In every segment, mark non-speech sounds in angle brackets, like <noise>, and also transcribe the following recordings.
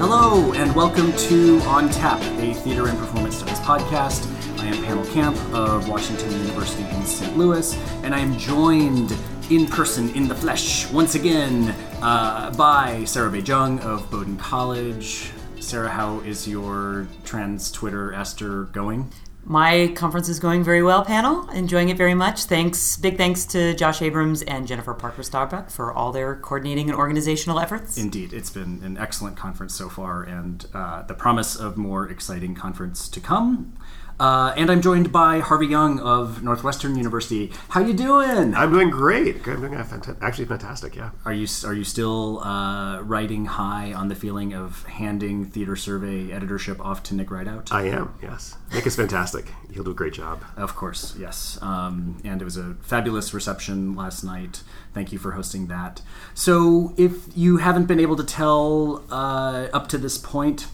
Hello, and welcome to On Tap, a theater and performance studies podcast. I am Pannill Camp of Washington University in St. Louis, and I am joined in person, in the flesh, once again, uh, by Sarah Bay-Cheng of Bowdoin College. Sarah, how is your trans Twitter Esther going? My conference is going very well, Pannill. Enjoying it very much. Thanks, big thanks to Josh Abrams and Jennifer Parker Starbuck for all their coordinating and organizational efforts. Indeed, it's been an excellent conference so far, and uh, the promise of more exciting conference to come. Uh, and I'm joined by Harvey Young of Northwestern University. How you doing? I'm doing great. I'm doing fanta- actually fantastic. Yeah. Are you are you still uh, riding high on the feeling of handing Theater Survey editorship off to Nick Ridout? I am. Yes. Nick is fantastic. He'll do a great job. Of course, yes. Um, and it was a fabulous reception last night. Thank you for hosting that. So, if you haven't been able to tell uh, up to this point,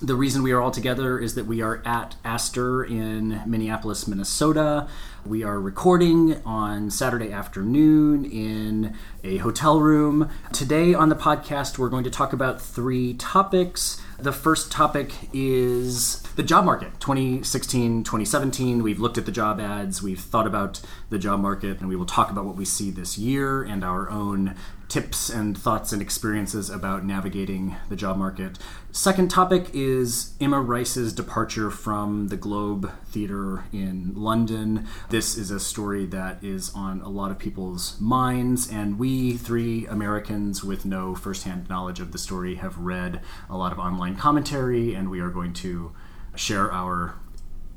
the reason we are all together is that we are at ASTR in Minneapolis, Minnesota. We are recording on Saturday afternoon in a hotel room. Today on the podcast, we're going to talk about three topics. The first topic is the job market 2016 2017. We've looked at the job ads, we've thought about the job market, and we will talk about what we see this year and our own tips and thoughts and experiences about navigating the job market. Second topic is Emma Rice's departure from the Globe Theatre in London. This is a story that is on a lot of people's minds, and we three Americans with no firsthand knowledge of the story have read a lot of online commentary, and we are going to share our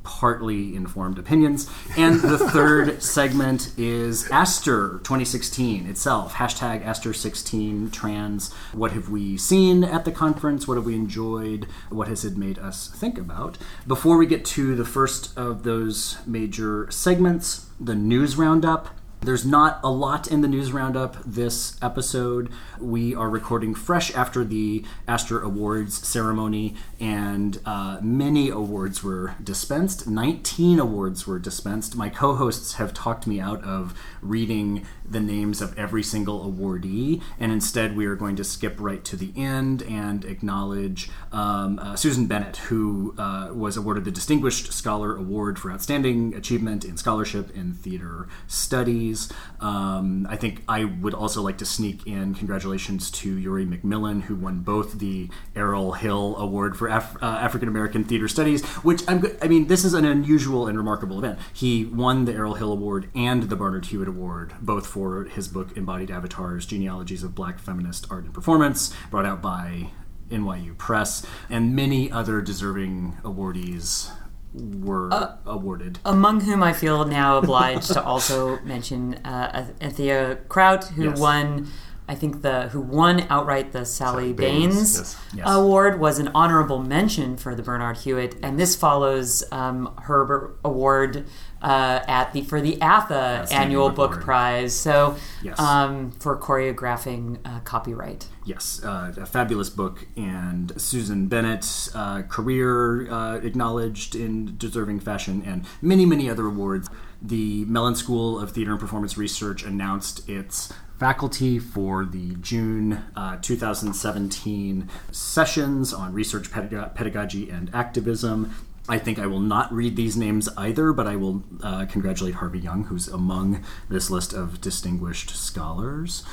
partly informed opinions. And the <laughs> third segment is ASTR 2016 itself. Hashtag ASTR16 trans. What have we seen at the conference? What have we enjoyed? What has it made us think about? Before we get to the first of those major segments, the news roundup. There's not a lot in the news roundup this episode. We are recording fresh after the ASTR Awards ceremony, and uh, many awards were dispensed. 19 awards were dispensed. My co hosts have talked me out of reading the names of every single awardee, and instead we are going to skip right to the end and acknowledge um, uh, Susan Bennett, who uh, was awarded the Distinguished Scholar Award for Outstanding Achievement in Scholarship in Theater Studies. Um, I think I would also like to sneak in congratulations to Uri McMillan, who won both the Errol Hill Award for Af- uh, African American Theater Studies, which I'm I mean, this is an unusual and remarkable event. He won the Errol Hill Award and the Barnard Hewitt Award, both for his book Embodied Avatars Genealogies of Black Feminist Art and Performance, brought out by NYU Press, and many other deserving awardees were Uh, awarded. Among whom I feel now obliged to also <laughs> mention uh, Anthea Kraut, who Yes. won. I think the who won outright the Sally, Sally Banes, Banes, yes. Yes. award was an honorable mention for the Barnard Hewitt, and this follows um, her award uh, at the for the ATHE annual Book Award. prize. So Yes. um, for choreographing uh, copyright. Yes, uh, a fabulous book, and Susan Bennett's uh, career uh, acknowledged in deserving fashion, and many, many other awards. The Mellon School of Theater and Performance Research announced its faculty for the June uh, 2017 sessions on research pedag- pedagogy and activism. I think I will not read these names either, but I will uh, congratulate Harvey Young, who's among this list of distinguished scholars.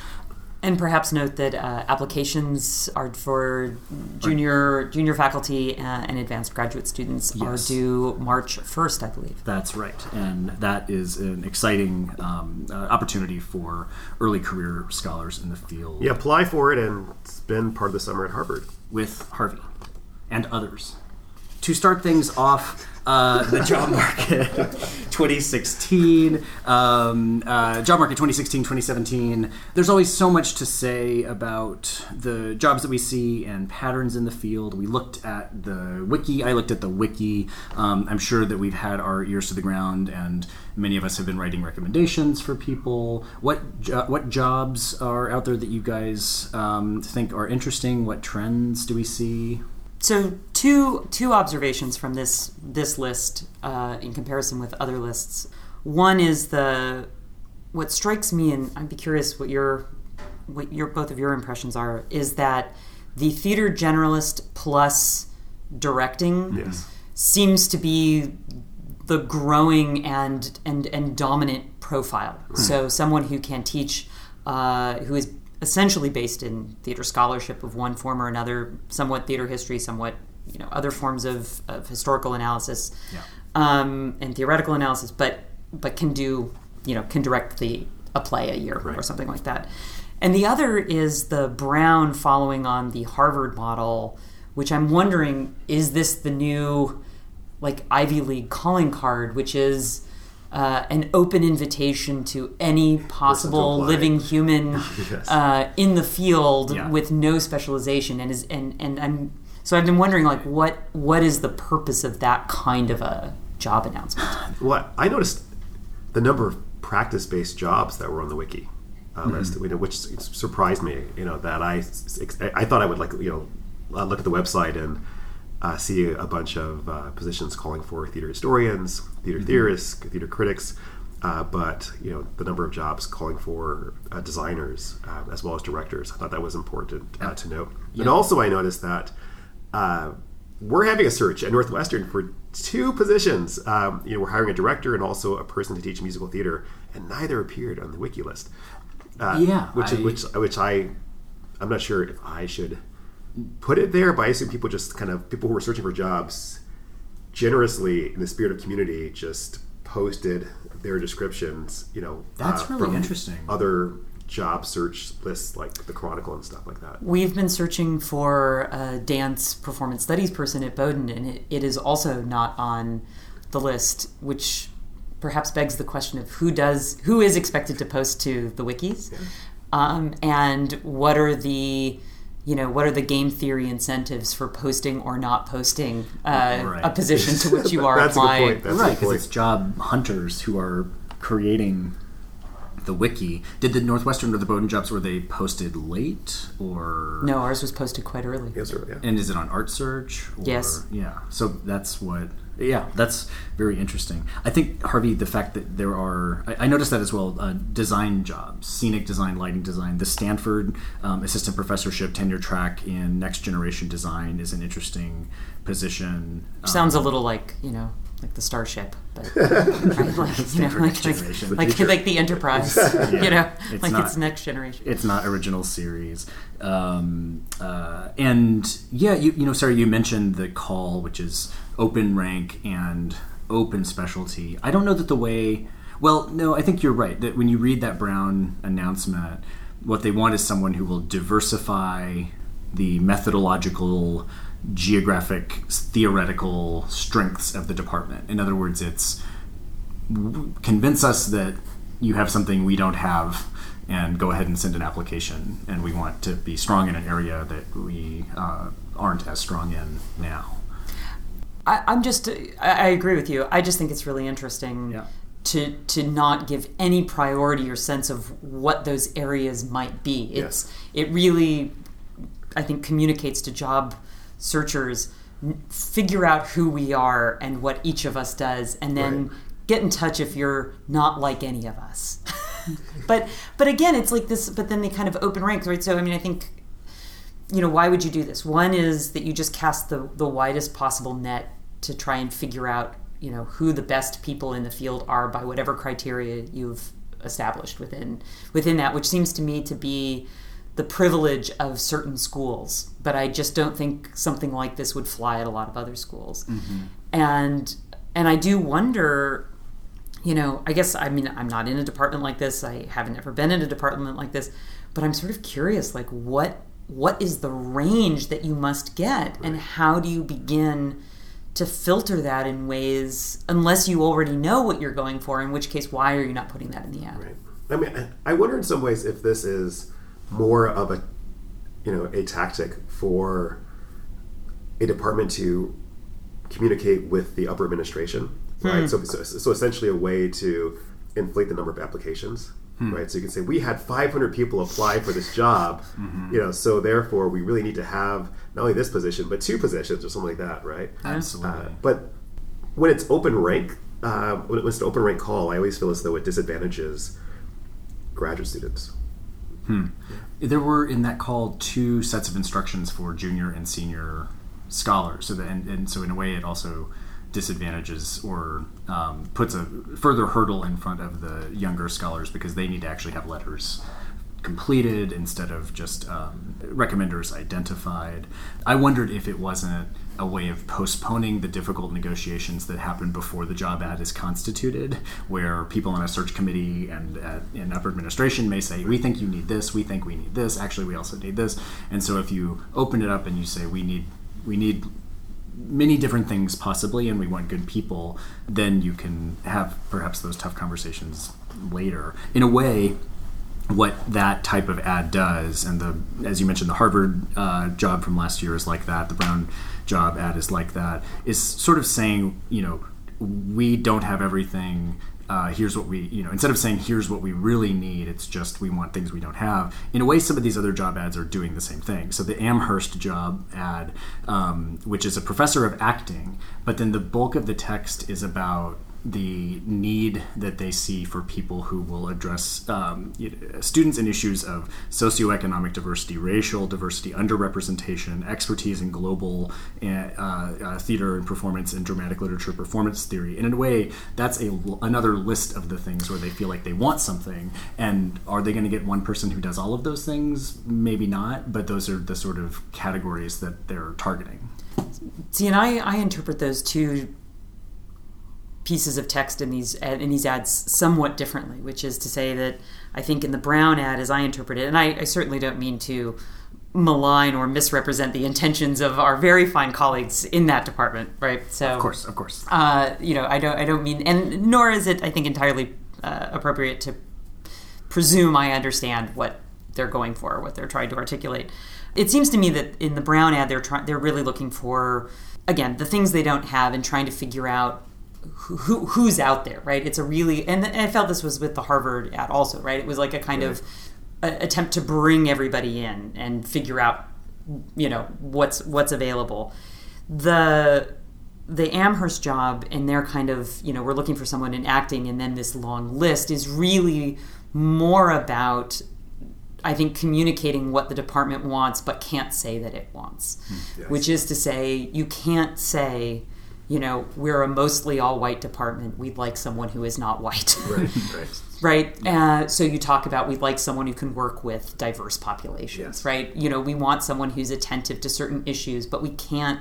And perhaps note that uh, applications are for junior junior faculty uh, and advanced graduate students Yes. are due March first, I believe. That's right, and that is an exciting um, uh, opportunity for early career scholars in the field You apply for it and spend part of the summer at Harvard. with Harvey and others. To start things off, uh, the job <laughs> market <laughs> 2016, um, uh, job market 2016, 2017. There's always so much to say about the jobs that we see and patterns in the field. We looked at the wiki. I looked at the wiki. Um, I'm sure that we've had our ears to the ground, and many of us have been writing recommendations for people. What jo- what jobs are out there that you guys um, think are interesting? What trends do we see? So two two observations from this this list uh, in comparison with other lists. One is the what strikes me, and I'd be curious what your what your both of your impressions are, is that the theater generalist plus directing Yes. seems to be the growing and and and dominant profile. So someone who can teach, uh, who is essentially based in theater scholarship of one form or another, somewhat theater history, somewhat you know other forms of, of historical analysis Yeah. um, and theoretical analysis, but but can do you know can direct the a play a year or something like that. And the other is the Brown following on the Harvard model, which I'm wondering is this the new like Ivy League calling card, which is uh, an open invitation to any possible living human <laughs> Yes. uh, in the field Yeah. with no specialization, and is and and I'm so I've been wondering like what what is the purpose of that kind of a job announcement? <sighs> What I noticed the number of practice-based jobs that were on the wiki uh, list, you know, which surprised me. You know that I I thought I would like you know look at the website and uh, see a bunch of uh, positions calling for theater historians, theater theorists, theater critics. Uh, but you know the number of jobs calling for uh, designers uh, as well as directors. I thought that was important uh, to note. And also, I noticed that uh, we're having a search at Northwestern for two positions. Um, you know, we're hiring a director and also a person to teach musical theater, and neither appeared on the wiki list. Uh, Yeah, which I- which which I I'm not sure if I should put it there, but I assume people just kind of people who were searching for jobs generously in the spirit of community just posted their descriptions. You know, That's really from interesting. Other job search lists like the Chronicle and stuff like that. We've been searching for a dance performance studies person at Bowdoin, and it, it is also not on the list, which perhaps begs the question of who does who is expected to post to the wikis, um, and what are the you know what are the game theory incentives for posting or not posting uh, Right. a position to which you <laughs> are That's a good applying. point. That's right, because it's job hunters who are creating the wiki. Did the Northwestern or the Bowdoin jobs were they posted late or No, ours was posted quite early. Yes, sir, yeah. And is it on Art Search? Or, Yes. Yeah. So that's what. Yeah, that's very interesting. I think Harvey, the fact that there are, I, I noticed that as well. Uh, design jobs, scenic design, lighting design. The Stanford um, assistant professorship tenure track in next generation design is an interesting position. Um, Sounds a little like you know, like the Starship, but right, <laughs> like, you know, like, like, like, like the Enterprise. <laughs> Yeah. You know, It's like not- it's next generation. it's not original series. Um, uh, and yeah, you, you know, Sarah, you mentioned the call, which is open rank and open specialty. I don't know that the way. Well, no, I think you're right that when you read that Brown announcement, what they want is someone who will diversify the methodological, geographic, theoretical strengths of the department. In other words, it's convince us that you have something we don't have and go ahead and send an application and we want to be strong in an area that we uh, aren't as strong in now I, I'm just, I, I agree with you. I just think it's really interesting Yeah. to to not give any priority or sense of what those areas might be. It's it really, I think, communicates to job searchers. Figure out who we are and what each of us does, and then Right. get in touch if you're not like any of us. <laughs> but but again, it's like this. But then they kind of open ranks, right? So I mean, I think you know, why would you do this? One is that you just cast the, the widest possible net to try and figure out, you know, who the best people in the field are by whatever criteria you've established within within that, which seems to me to be the privilege of certain schools. But I just don't think something like this would fly at a lot of other schools. Mm-hmm. And and I do wonder you know, I guess I mean I'm not in a department like this. I haven't ever been in a department like this, but I'm sort of curious like what what is the range that you must get? And how do you begin to filter that in ways unless you already know what you're going for in which case why are you not putting that in the ad Right. I mean, I- wonder in some ways if this is more of a, you know, a tactic for a department to communicate with the upper administration, right? Hmm. So, so, so essentially a way to inflate the number of applications, right? So you can say we had 500 people apply for this job, you know, so therefore we really need to have not only this position but two positions or something like that, right? absolutely Uh, but when it's open rank, uh, when it's an open rank call, I always feel as though it disadvantages graduate students. There were in that call two sets of instructions for junior and senior scholars. So that, and, and so in a way, it also disadvantages or um, puts a further hurdle in front of the younger scholars because they need to actually have letters completed instead of just um, recommenders identified. I wondered if it wasn't a way of postponing the difficult negotiations that happen before the job ad is constituted, where people on a search committee and at, in upper administration may say, "We think you need this. We think we need this. Actually, we also need this." And so, if you open it up and you say, "We need, we need." Many different things possibly and we want good people then you can have perhaps those tough conversations later. In a way what that type of ad does and the as you mentioned the harvard uh, job from last year is like that the brown job ad is like that is sort of saying you know we don't have everything uh, here's what we you know instead of saying here's what we really need it's just we want things we don't have. In a way some of these other job ads are doing the same thing. So the amherst job ad um, which is a professor of acting but then the bulk of the text is about the need that they see for people who will address um, students and issues of socioeconomic diversity, racial diversity, underrepresentation, expertise in global uh, uh, theater and performance and dramatic literature performance theory. And in a way, that's a, another list of the things where they feel like they want something. And are they going to get one person who does all of those things? Maybe not, but those are the sort of categories that they're targeting. See, and I, I interpret those two pieces of text in these in these ads somewhat differently, which is to say that I think in the Brown ad, as I interpret it, and I, I certainly don't mean to malign or misrepresent the intentions of our very fine colleagues in that department, right? So, of course, of course, uh, you know, I don't, I don't mean, and nor is it, I think, entirely uh, appropriate to presume I understand what they're going for, what they're trying to articulate. It seems to me that in the Brown ad, they're trying, they're really looking for, again, the things they don't have and trying to figure out who, who's out there, right? It's a really, and, I felt this was with the Harvard ad also, right? It was like a kind yeah. of a, attempt to bring everybody in and figure out, you know, what's what's available. The the Amherst job and their kind of, you know, we're looking for someone in acting, and then this long list is really more about I think communicating what the department wants but can't say that it wants. Hmm. Yes. Which is to say, you can't say, you know, we're a mostly all white department. We'd like someone who is not white. Right, right. <laughs> right? Uh, so you talk about we'd like someone who can work with diverse populations, yes. right? You know, we want someone who's attentive to certain issues, but we can't,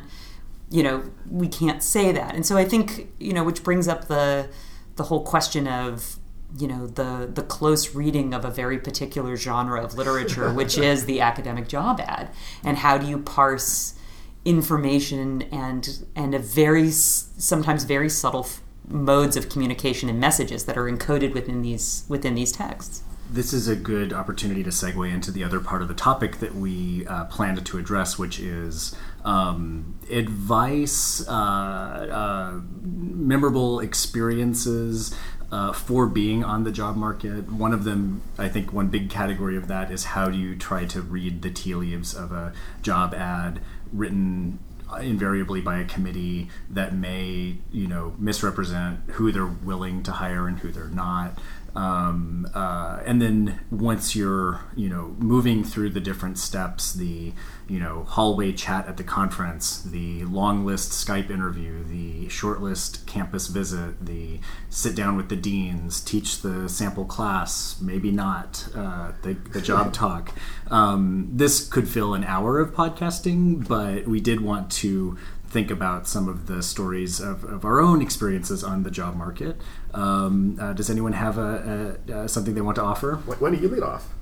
you know, we can't say that. And so I think, you know, which brings up the the whole question of you know the the close reading of a very particular genre of literature which <laughs> is the academic job ad and how do you parse information and and a very sometimes very subtle f- modes of communication and messages that are encoded within these within these texts. This is a good opportunity to segue into the other part of the topic that we uh, planned to address, which is um, advice, uh, uh, memorable experiences, uh, for being on the job market. One of them, I think, one big category of that is how do you try to read the tea leaves of a job ad written invariably by a committee that may you know misrepresent who they're willing to hire and who they're not um, uh, and then once you're you know moving through the different steps the you know hallway chat at the conference the long list skype interview the short list campus visit the sit down with the deans teach the sample class maybe not uh, the, the job <laughs> talk. Um, this could fill an hour of podcasting but we did want to think about some of the stories of, of our own experiences on the job market. Um, uh, does anyone have a, a, a, something they want to offer? When do you lead off?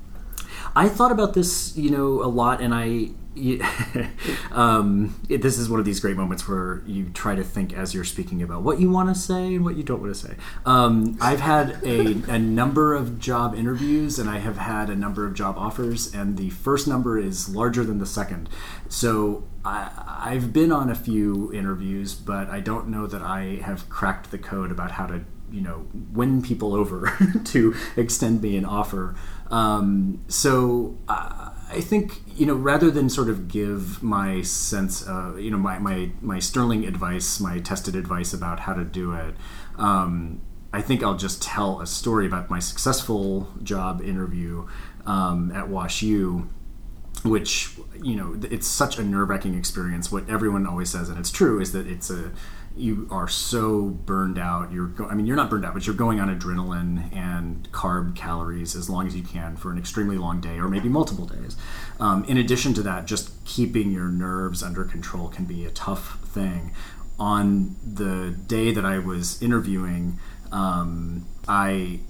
I thought about this, you know, a lot, and I. <laughs> um, it, this is one of these great moments where you try to think as you're speaking about what you want to say and what you don't want to say. Um, I've had a, a number of job interviews and I have had a number of job offers, and the first number is larger than the second. So I, have been on a few interviews, but I don't know that I have cracked the code about how to, you know, win people over <laughs> to extend me an offer. Um, so I think you know, rather than sort of give my sense, uh, you know, my, my my sterling advice, my tested advice about how to do it. Um, I think I'll just tell a story about my successful job interview um, at Wash U which you know it's such a nerve-wracking experience. What everyone always says and it's true is that it's a you are so burned out. You're go- i mean you're not burned out but you're going on adrenaline and carb calories as long as you can for an extremely long day or maybe multiple days. Um, in addition to that just keeping your nerves under control can be a tough thing. On the day that i was interviewing um, I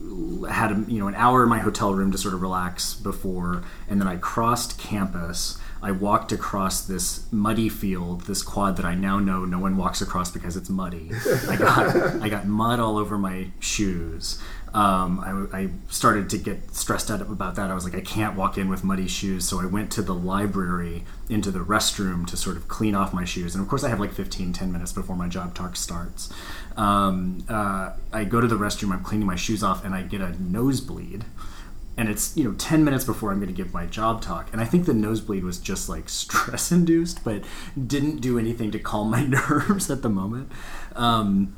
had a, you know an hour in my hotel room to sort of relax before, and then I crossed campus. I walked across this muddy field, this quad that I now know no one walks across because it's muddy. I got <laughs> I got mud all over my shoes. Um, I, I, started to get stressed out about that. I was like, I can't walk in with muddy shoes. So I went to the library into the restroom to sort of clean off my shoes. And of course, I have like 15, 10 minutes before my job talk starts. Um, uh, I go to the restroom, I'm cleaning my shoes off, and I get a nosebleed. And it's, you know, 10 minutes before I'm going to give my job talk. And I think the nosebleed was just like <laughs> stress induced, but didn't do anything to calm my <laughs> nerves at the moment. Um,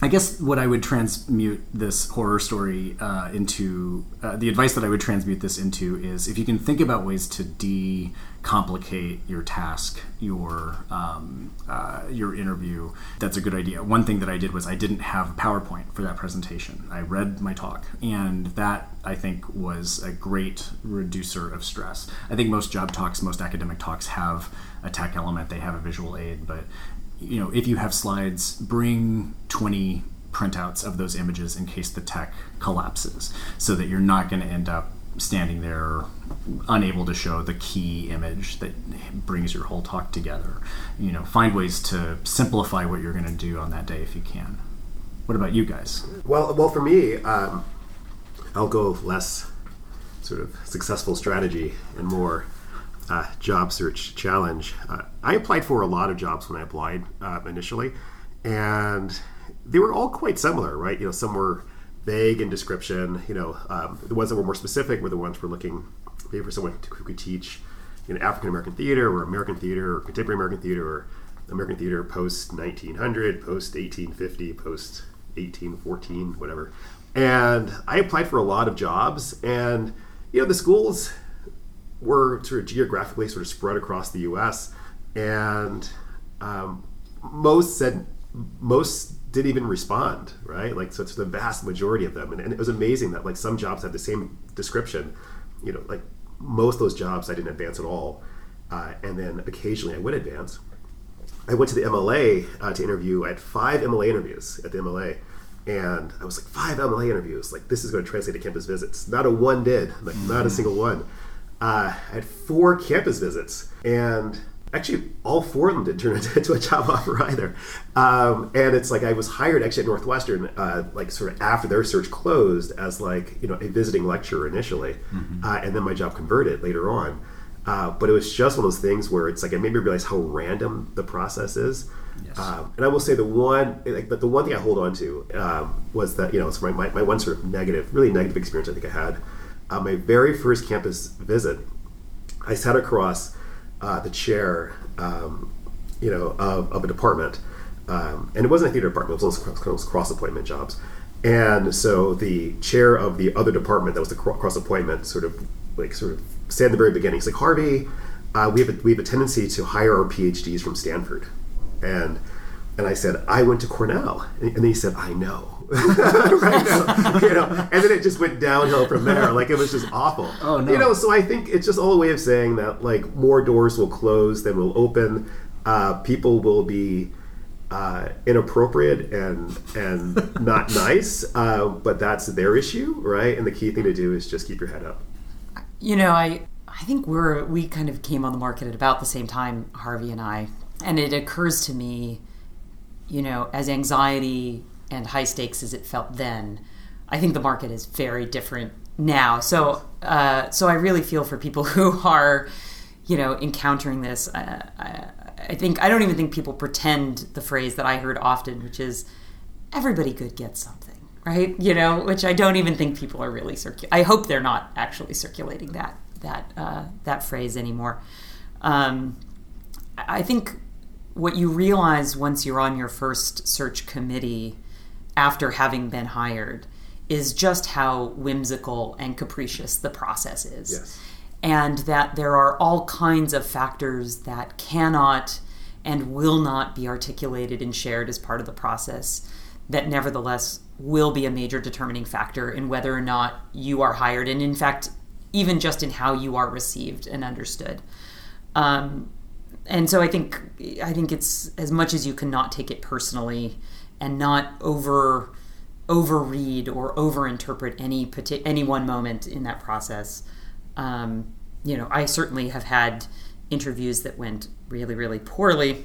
I guess what I would transmute this horror story uh, into, uh, the advice that I would transmute this into is if you can think about ways to de-complicate your task, your um, uh, your interview, that's a good idea. One thing that I did was I didn't have a PowerPoint for that presentation. I read my talk, and that I think was a great reducer of stress. I think most job talks, most academic talks have a tech element, they have a visual aid, but you know, if you have slides, bring 20 printouts of those images in case the tech collapses so that you're not going to end up standing there unable to show the key image that brings your whole talk together. You know, find ways to simplify what you're going to do on that day if you can. What about you guys? Well, well, for me, um, I'll go less sort of successful strategy and more uh, job search challenge. Uh, I applied for a lot of jobs when I applied uh, initially, and they were all quite similar, right? You know, some were vague in description. You know, um, the ones that were more specific were the ones we're looking maybe for someone who could teach, you know, African American theater or American theater or contemporary American theater or American theater post 1900, post 1850, post 1814, whatever. And I applied for a lot of jobs, and you know, the schools were sort of geographically sort of spread across the U.S. and um, most said most didn't even respond, right? Like so, it's the vast majority of them, and, and, it was amazing that like some jobs had the same description, you know, like most of those jobs I didn't advance at all, uh, and then occasionally I would advance. I went to the MLA uh, to interview. I had five MLA interviews at the MLA, and I was like, five MLA interviews. Like this is going to translate to campus visits. Not a one did. Like mm-hmm. not a single one uh, I had four campus visits, and actually all four of them didn't turn <laughs> into a job offer either. Um, and it's like I was hired actually at Northwestern, uh, like sort of after their search closed as like you know a visiting lecturer initially, mm-hmm. uh, and then my job converted later on. Uh, but it was just one of those things where it's like it made me realize how random the process is. Yes. Um, and I will say the one, like, the one thing I hold on to um, was that you know it's my, my, my one sort of negative, really negative experience I think I had on my very first campus visit, I sat across uh, the chair, um, you know, of, of a department, um, and it wasn't a theater department; it was, was cross appointment jobs. And so the chair of the other department that was the cross appointment sort of like sort of said at the very beginning, he's like, Harvey, uh, we have a, we have a tendency to hire our PhDs from Stanford, and and I said I went to Cornell, and, and he said I know. Right <laughs> now, you know, and then it just went downhill from there. Like it was just awful. Oh no! You know, so I think it's just all a way of saying that like more doors will close than will open. Uh, people will be uh, inappropriate and and not <laughs> nice, uh, but that's their issue, right? And the key thing to do is just keep your head up. You know, I I think we're we kind of came on the market at about the same time, Harvey and I, and it occurs to me, you know, as anxiety and high stakes as it felt then, I think the market is very different now. So, uh, so I really feel for people <laughs> who are, you know, encountering this. I, I, I, think I don't even think people pretend the phrase that I heard often, which is "everybody good gets something," right? You know, which I don't even think people are really circulating. I hope they're not actually circulating that that uh, that phrase anymore. Um, I think what you realize once you're on your first search committee after having been hired is just how whimsical and capricious the process is. Yes. And that there are all kinds of factors that cannot and will not be articulated and shared as part of the process that nevertheless will be a major determining factor in whether or not you are hired and in fact even just in how you are received and understood um, and so i think i think it's as much as you cannot take it personally and not over overread or overinterpret any partic- any one moment in that process. Um, you know i certainly have had interviews that went really really poorly.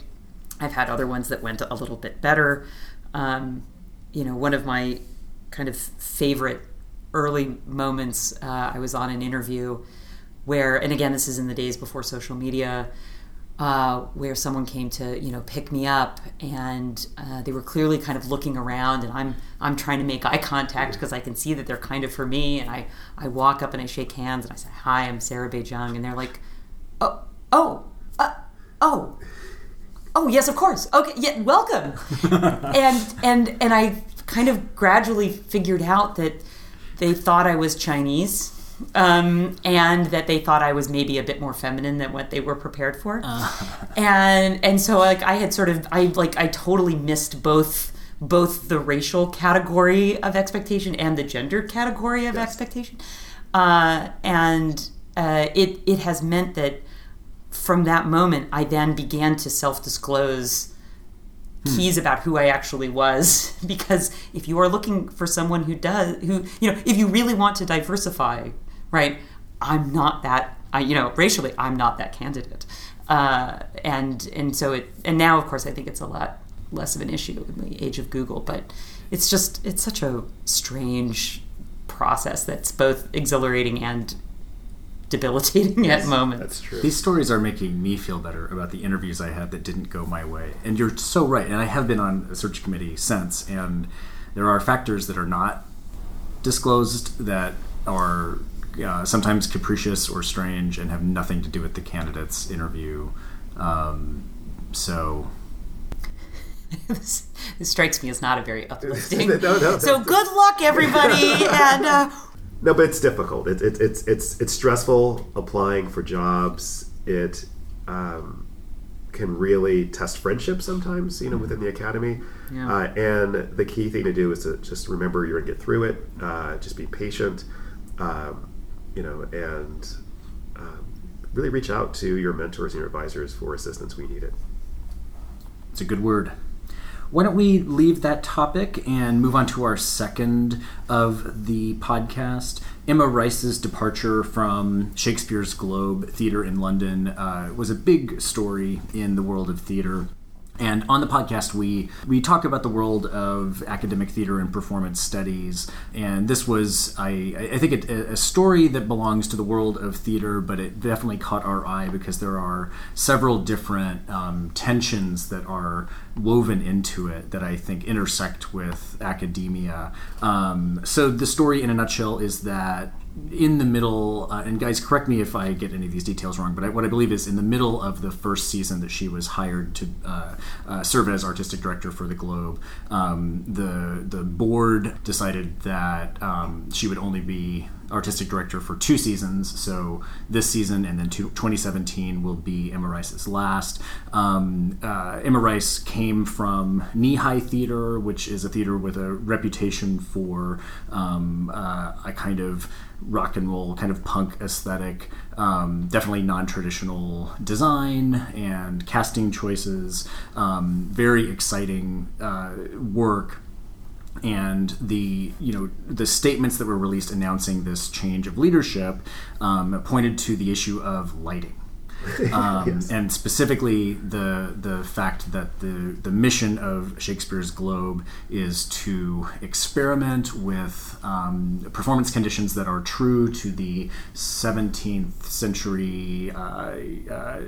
I've had other ones that went a little bit better. Um, you know, one of my kind of favorite early moments, uh, I was on an interview where, and again, this is in the days before social media, uh, where someone came to you know pick me up, and uh, they were clearly kind of looking around, and I'm I'm trying to make eye contact because I can see that they're kind of for me, and I I walk up and I shake hands and I say hi, I'm Sarah Bay-Cheng, and they're like, oh oh uh, oh oh yes of course okay yeah welcome. <laughs> And and and i kind of gradually figured out that they thought i was chinese um, and that they thought I was maybe a bit more feminine than what they were prepared for, <laughs> and and so like I had sort of I like I totally missed both both the racial category of expectation and the gender category of expectation, uh, and uh, it it has meant that from that moment, I then began to self disclose keys about who I actually was. <laughs> Because if you are looking for someone who does, who, you know, if you really want to diversify, right, I'm not that, I, you know, racially, I'm not that candidate. Uh, and, and so it, and now, of course, I think it's a lot less of an issue in the age of Google, but it's just, it's such a strange process that's both exhilarating and debilitating at moments. That's true. These stories are making me feel better about the interviews I had that didn't go my way. And you're so right. And I have been on a search committee since, and there are factors that are not disclosed that are uh, sometimes capricious or strange and have nothing to do with the candidate's interview. Um, so this, <laughs> this strikes me as not a very uplifting. <laughs> No, no. So good luck, everybody, <laughs> and uh, No, but it's difficult. It, it, it's it's it's stressful applying for jobs. It um, can really test friendship sometimes, you know, within the academy. Yeah. Uh, and the key thing to do is to just remember you're gonna get through it. Uh, just be patient, um, you know, and um, really reach out to your mentors and your advisors for assistance you need it. It's a good word. Why don't we leave that topic and move on to our second of the podcast? Emma Rice's departure from Shakespeare's Globe Theatre in London uh, was a big story in the world of theatre. And on the podcast, we we talk about the world of academic theater and performance studies. And this was, I, I think, a, a story that belongs to the world of theater, but it definitely caught our eye because there are several different um, tensions that are woven into it that I think intersect with academia. Um, so the story, in a nutshell, is that in the middle, uh, and guys, correct me if I get any of these details wrong, but I, what I believe is in the middle of the first season that she was hired to uh, uh, serve as artistic director for the Globe, um, the the board decided that um, she would only be artistic director for two seasons. So this season and then two, 2017 will be Emma Rice's last. Um, uh, Emma Rice came from Kneehigh Theater, which is a theater with a reputation for um, uh, a kind of rock and roll, kind of punk aesthetic. Um, definitely non-traditional design and casting choices. Um, very exciting uh, work and the you know the statements that were released announcing this change of leadership um, pointed to the issue of lighting. <laughs> Um, Yes. and specifically the the fact that the the mission of Shakespeare's Globe is to experiment with um, performance conditions that are true to the 17th century uh, uh,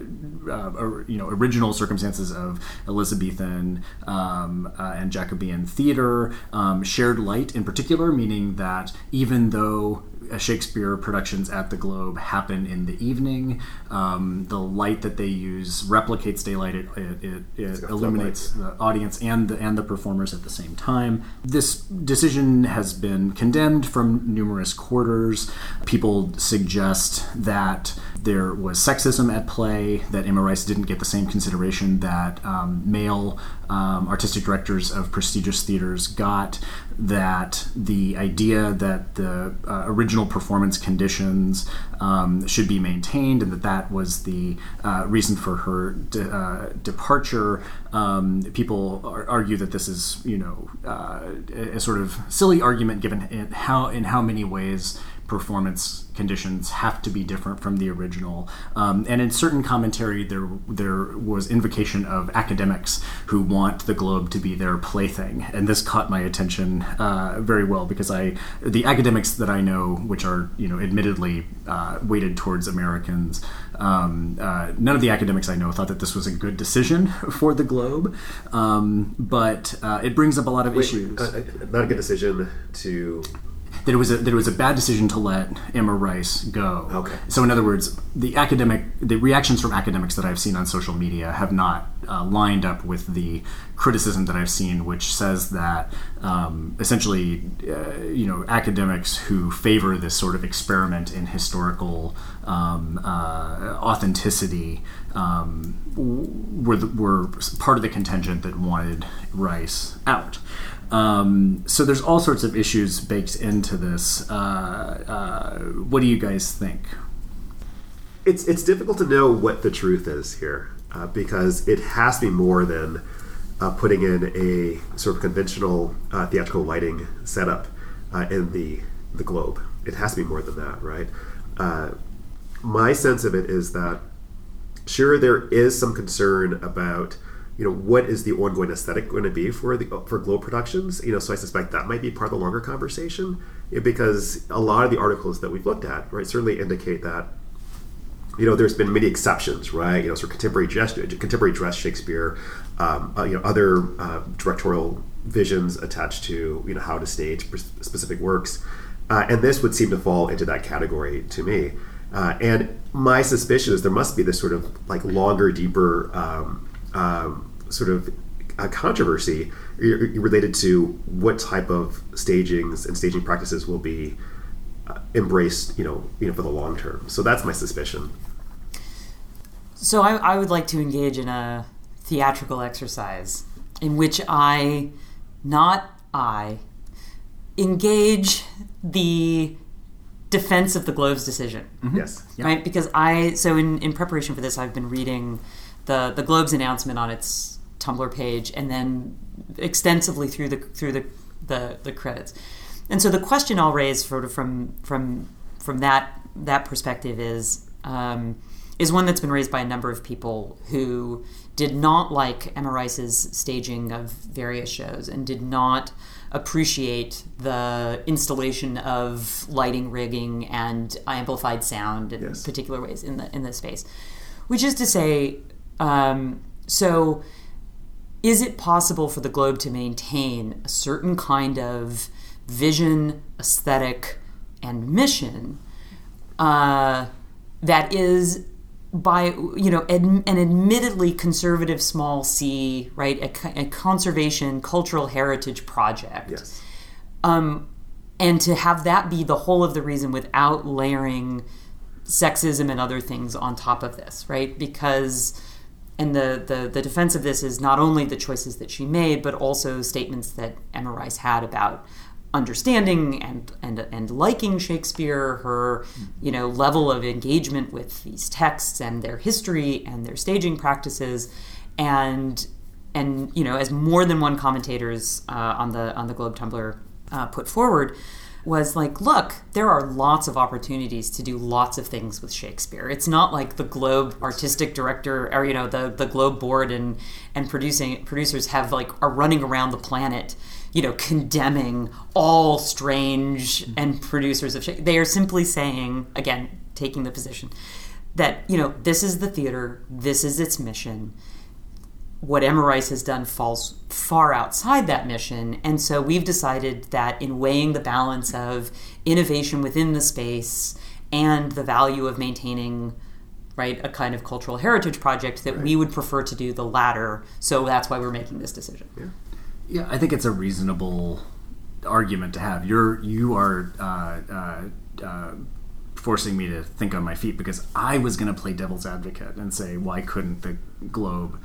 uh, you know original circumstances of Elizabethan um, uh, and Jacobean theater. Um, shared light, in particular, meaning that even though Shakespeare productions at the Globe happen in the evening. Um, the light that they use replicates daylight. It, it, it, it illuminates the audience and the and the performers at the same time. This decision has been condemned from numerous quarters. People suggest that there was sexism at play, that Emma Rice didn't get the same consideration that um, male um, artistic directors of prestigious theaters got, that the idea that the uh, original performance conditions um, should be maintained and that that was the uh, reason for her de- uh, departure. Um, people ar- argue that this is, you know, uh, a, a sort of silly argument given how in how many ways performance conditions have to be different from the original. Um, and in certain commentary, there there was invocation of academics who want the globe to be their plaything, and this caught my attention uh, very well because I the academics that I know, which are you know admittedly uh, weighted towards Americans. Um, uh, none of the academics I know thought that this was a good decision <laughs> for the globe, um, but uh, it brings up a lot of issues Uh, uh, not a good decision to. That it was a that it was a bad decision to let Emma Rice go. Okay. So in other words, the academic the reactions from academics that I've seen on social media have not uh, lined up with the criticism that I've seen, which says that um, essentially, uh, you know, academics who favor this sort of experiment in historical um, uh, authenticity um, were the, were part of the contingent that wanted Rice out. Um, so there's all sorts of issues baked into this. Uh, uh, what do you guys think? It's it's difficult to know what the truth is here uh, because it has to be more than uh, putting in a sort of conventional uh, theatrical lighting setup uh, in the the globe. It has to be more than that, right? Uh, my sense of it is that sure there is some concern about you know what is the ongoing aesthetic going to be for the for globe productions you know so i suspect that might be part of the longer conversation because a lot of the articles that we've looked at right certainly indicate that you know, there's been many exceptions, right? You know, sort of contemporary dress, contemporary dress Shakespeare, um, uh, you know, other uh, directorial visions attached to you know how to stage specific works, uh, and this would seem to fall into that category to me. Uh, and my suspicion is there must be this sort of like longer, deeper um, um, sort of uh, controversy related to what type of stagings and staging practices will be uh, embraced, you know, you know, for the long term. So that's my suspicion. So I, I would like to engage in a theatrical exercise in which I, not I, engage the defense of the Globe's decision. Yes. Right? Because I so in, in preparation for this I've been reading the the Globe's announcement on its Tumblr page and then extensively through the through the the, the credits. And so the question I'll raise sort of from from from that that perspective is um, is one that's been raised by a number of people who did not like Emma Rice's staging of various shows and did not appreciate the installation of lighting rigging and amplified sound in Yes. particular ways in the in the space. Which is to say, um, so is it possible for the globe to maintain a certain kind of vision, aesthetic, and mission uh, that is by you know ad, an admittedly conservative small c right a, a conservation cultural heritage project Yes. um, and to have that be the whole of the reason without layering sexism and other things on top of this, right? Because and the, the the defense of this is not only the choices that she made, but also statements that Emma Rice had about understanding and and and liking Shakespeare, her you know level of engagement with these texts and their history and their staging practices, and and you know as more than one commentators uh, on the on the Globe Tumblr uh, put forward was like, look, there are lots of opportunities to do lots of things with Shakespeare. It's not like the Globe artistic director or you know the the Globe board and and producing producers have like are running around the planet, you know, condemning all strange and producers of Shakespeare. They are simply saying again, taking the position that you know this is the theater, this is its mission what Emma Rice has done falls far outside that mission. And so we've decided that in weighing the balance of innovation within the space and the value of maintaining right a kind of cultural heritage project that right. we would prefer to do the latter so that's why we're making this decision yeah, yeah i think it's a reasonable argument to have you're you are uh, uh, uh, forcing me to think on my feet because i was going to play devil's advocate and say why couldn't the globe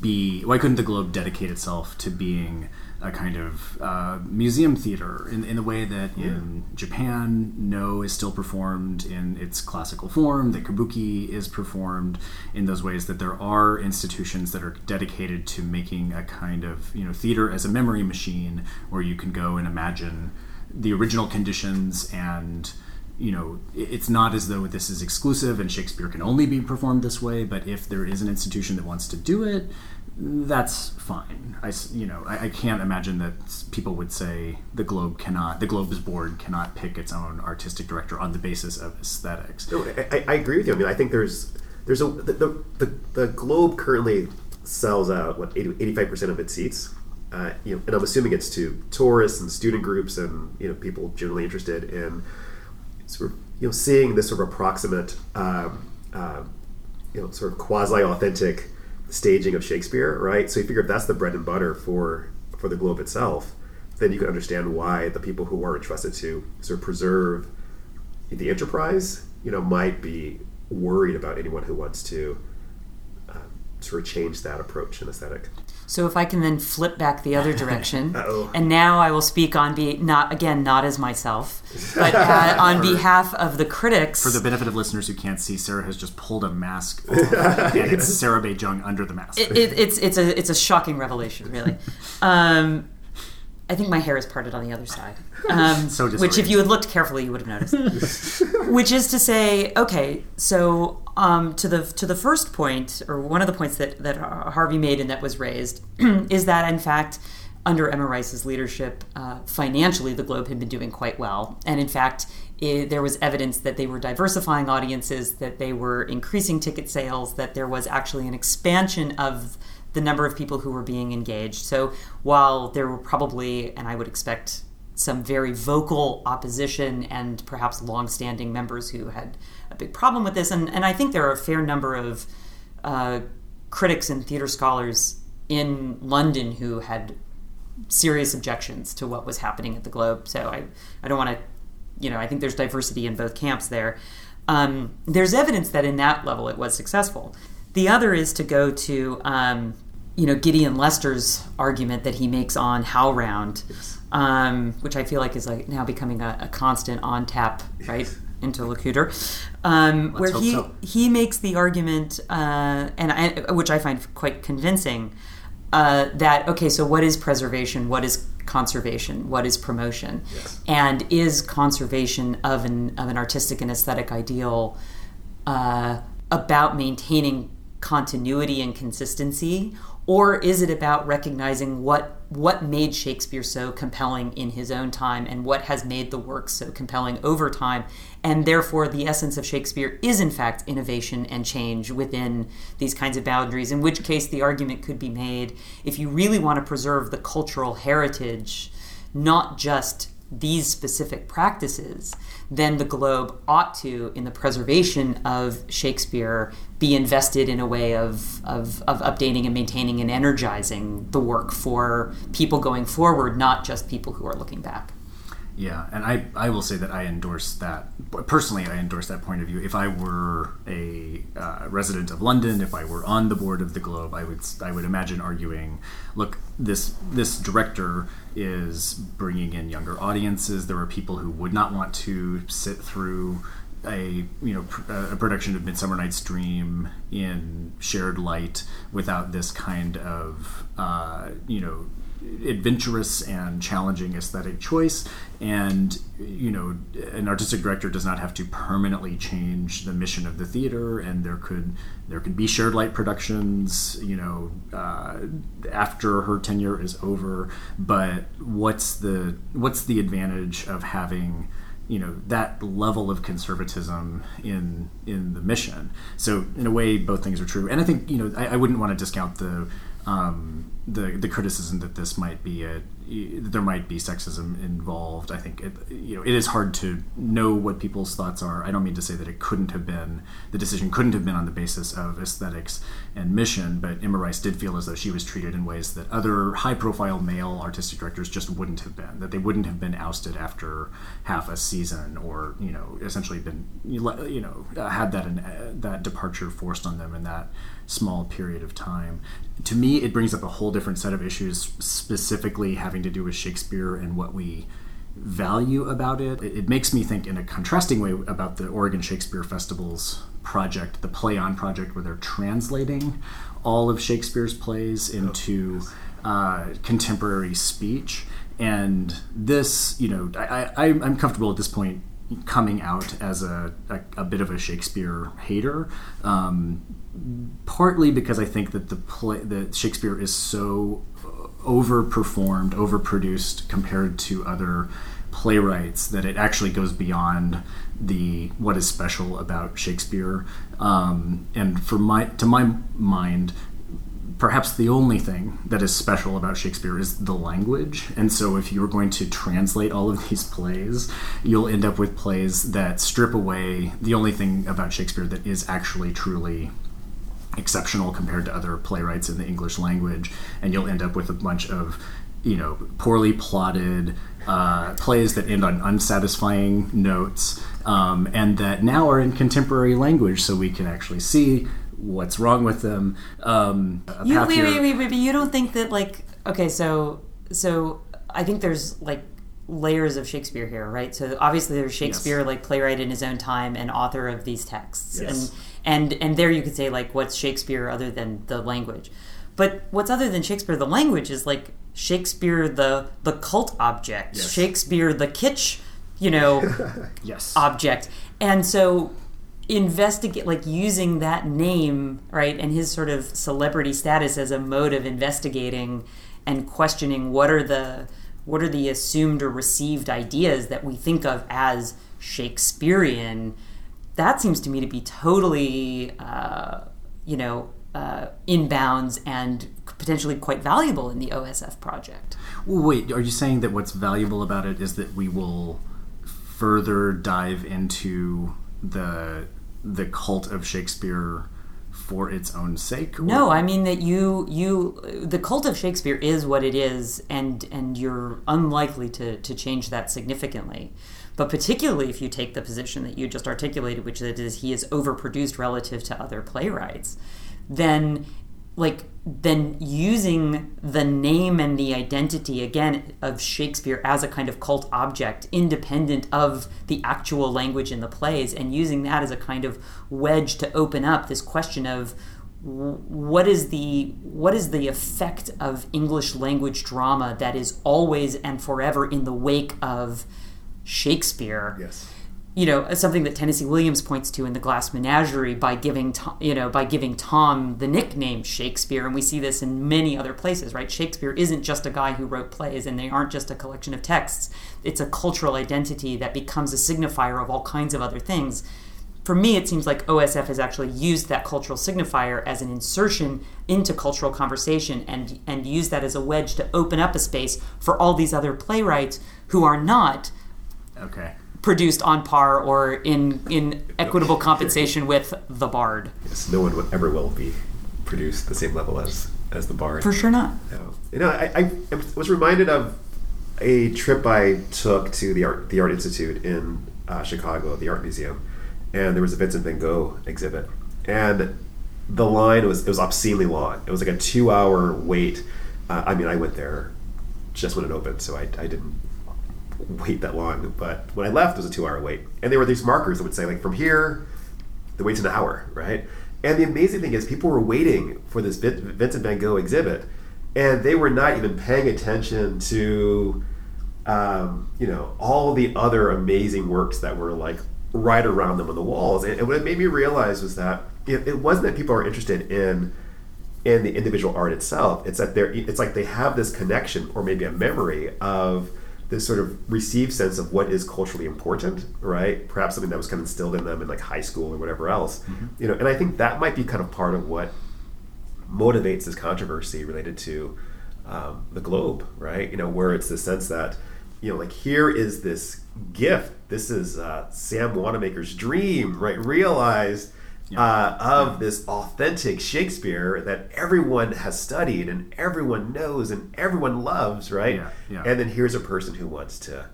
be why couldn't the globe dedicate itself to being a kind of uh, museum theater in, in the way that yeah. in Japan, Noh is still performed in its classical form, that kabuki is performed in those ways, that there are institutions that are dedicated to making a kind of you know theater as a memory machine where you can go and imagine the original conditions and you know, it's not as though this is exclusive and Shakespeare can only be performed this way, but if there is an institution that wants to do it, that's fine. I, you know, I, I, can't imagine that people would say the Globe cannot, the Globe's board cannot pick its own artistic director on the basis of aesthetics. No, I, I agree with you. I mean, I think there's there's a the the, the, Globe currently sells out what 85 percent of its seats. Uh, you know, and I'm assuming it's to tourists and student groups and you know people generally interested in sort of you know seeing this sort of approximate, um, uh, you know, sort of quasi authentic staging of Shakespeare, right? So you figure if that's the bread and butter for for the Globe itself, then you can understand why the people who are entrusted to sort of preserve the enterprise, you know, might be worried about anyone who wants to uh, sort of change that approach and aesthetic. So if I can then flip back the other direction, <laughs> and now I will speak on be not again not as myself, but uh, <laughs> on behalf of the critics. For the benefit of listeners who can't see, Sarah has just pulled a mask, <laughs> and it's Sarah Bay-Cheng under the mask. It, it, it's it's a it's a shocking revelation, really. Um, I think my hair is parted on the other side. <laughs> Um, so which, if you had looked carefully, you would have noticed. <laughs> which is to say, okay, so um, to the to the first point, or one of the points that that Harvey made and that was raised, <clears throat> is that in fact. Under Emma Rice's leadership, uh, financially, the Globe had been doing quite well. And in fact, it, there was evidence that they were diversifying audiences, that they were increasing ticket sales, that there was actually an expansion of the number of people who were being engaged. So while there were probably, and I would expect some very vocal opposition and perhaps long-standing members who had a big problem with this, and, and I think there are a fair number of uh, critics and theater scholars in London who had serious objections to what was happening at the Globe. So I, I don't want to, you know, I think there's diversity in both camps there. Um, there's evidence that in that level it was successful. The other is to go to, um, you know, Gideon Lester's argument that he makes on HowlRound, yes. um, which I feel like is like now becoming a, a constant on tap, right? interlocutor, um, where he so. he makes the argument, uh, and I, which I find quite convincing, uh, that okay, so what is preservation? What is conservation? What is promotion? Yes. And is conservation of an of an artistic and aesthetic ideal uh, about maintaining continuity and consistency or is it about recognizing what what made Shakespeare so compelling in his own time and what has made the work so compelling over time? And therefore the essence of Shakespeare is in fact innovation and change within these kinds of boundaries in which case the argument could be made if you really want to preserve the cultural heritage not just these specific practices then the Globe ought to, in the preservation of Shakespeare, be invested in a way of, of, of, updating and maintaining and energizing the work for people going forward, not just people who are looking back. Yeah, and I, I will say that I endorse that. Personally, I endorse that point of view. If I were a uh, resident of London, if I were on the board of the Globe, I would I would imagine arguing, look, this this director is bringing in younger audiences. There are people who would not want to sit through a you know a production of Midsummer Night's Dream in shared light without this kind of uh, you know adventurous and challenging aesthetic choice. And you know an artistic director does not have to permanently change the mission of the theater and there could there could be shared light productions you know uh, after her tenure is over. But what's the what's the advantage of having you know that level of conservatism in in the mission? So in a way both things are true. And i think you know i, I wouldn't want to discount the um, the the criticism that this might be a there might be sexism involved. I think it, you know it is hard to know what people's thoughts are. I don't mean to say that it couldn't have been the decision couldn't have been on the basis of aesthetics and mission, but Emma Rice did feel as though she was treated in ways that other high-profile male artistic directors just wouldn't have been. That they wouldn't have been ousted after half a season, or you know, essentially been you know had that uh, that departure forced on them and that small period of time. To me, it brings up a whole different set of issues, specifically having to do with Shakespeare and what we value about it. It, makes me think in a contrasting way about the Oregon Shakespeare Festival's project, the Play On project, where they're translating all of Shakespeare's plays into uh, contemporary speech. And this, you know, I, I, I'm comfortable at this point coming out as a, a, a, bit of a Shakespeare hater, um, partly because I think that the play that Shakespeare is so overperformed, overproduced compared to other playwrights that it actually goes beyond the what is special about Shakespeare. Um, and for my to my mind, perhaps the only thing that is special about Shakespeare is the language. And so, if you're going to translate all of <laughs> these plays, you'll end up with plays that strip away the only thing about Shakespeare that is actually truly exceptional compared to other playwrights in the English language. And you'll end up with a bunch of, you know, poorly plotted uh, plays that end on unsatisfying notes. Um, and that now are in contemporary language, so we can actually see what's wrong with them. Um, you, wait, wait, wait, wait, you don't think that like okay, so so I think there's like layers of Shakespeare here, right? So obviously there's Shakespeare, yes. like playwright in his own time and author of these texts, yes. and and and there you could say like what's Shakespeare other than the language, but what's other than Shakespeare? The language is like Shakespeare the the cult object, yes. Shakespeare the kitsch, you know, <laughs> yes. object, and so investigate like using that name right and his sort of celebrity status as a mode of investigating and questioning what are the what are the assumed or received ideas that we think of as shakespearean that seems to me to be totally uh, you know uh, inbounds and potentially quite valuable in the OSF project. Well, wait, are you saying that what's valuable about it is that we will further dive into the the cult of Shakespeare for its own sake? Or? No, I mean that you you the cult of Shakespeare is what it is, and and you're unlikely to to change that significantly. But particularly if you take the position that you just articulated, which is he is overproduced relative to other playwrights, then like then using the name and the identity again of Shakespeare as a kind of cult object independent of the actual language in the plays and using that as a kind of wedge to open up this question of what is the what is the effect of English language drama that is always and forever in the wake of Shakespeare yes you know something that Tennessee Williams points to in the Glass Menagerie by giving Tom, you know by giving Tom the nickname Shakespeare, and we see this in many other places. Right? Shakespeare isn't just a guy who wrote plays, and they aren't just a collection of texts. It's a cultural identity that becomes a signifier of all kinds of other things. For me, it seems like OSF has actually used that cultural signifier as an insertion into cultural conversation and and used that as a wedge to open up a space for all these other playwrights who are not okay produced on par or in in equitable compensation with the Bard. Yes, no one would ever will be produced the same level as as the Bard. For sure not. No. You know, I, I was reminded of a trip I took to the art the Art Institute in uh, Chicago, the art museum, and there was a Vincent Van Gogh exhibit, and the line was it was obscenely long. It was like a two hour wait. Uh, I mean, I went there just when it opened, so I, I didn't wait that long. But when I left, it was a two hour wait. And there were these markers that would say, like, from here, the wait's an hour, right? And the amazing thing is, people were waiting for this Vincent van Gogh exhibit, and they were not even paying attention to, um, you know, all the other amazing works that were like right around them on the walls. And, and what it made me realize was that it, it wasn't that people are interested in in the individual art itself. It's that they're it's like they have this connection or maybe a memory of this sort of received sense of what is culturally important, right? Perhaps something that was kind of instilled in them in like high school or whatever else, mm-hmm. you know. And I think that might be kind of part of what motivates this controversy related to um, the globe, right? You know, where it's the sense that you know, like here is this gift. This is uh, Sam Wanamaker's dream, right? Realized uh, of this authentic Shakespeare that everyone has studied and everyone knows and everyone loves, right? Yeah, yeah. And then here's a person who wants to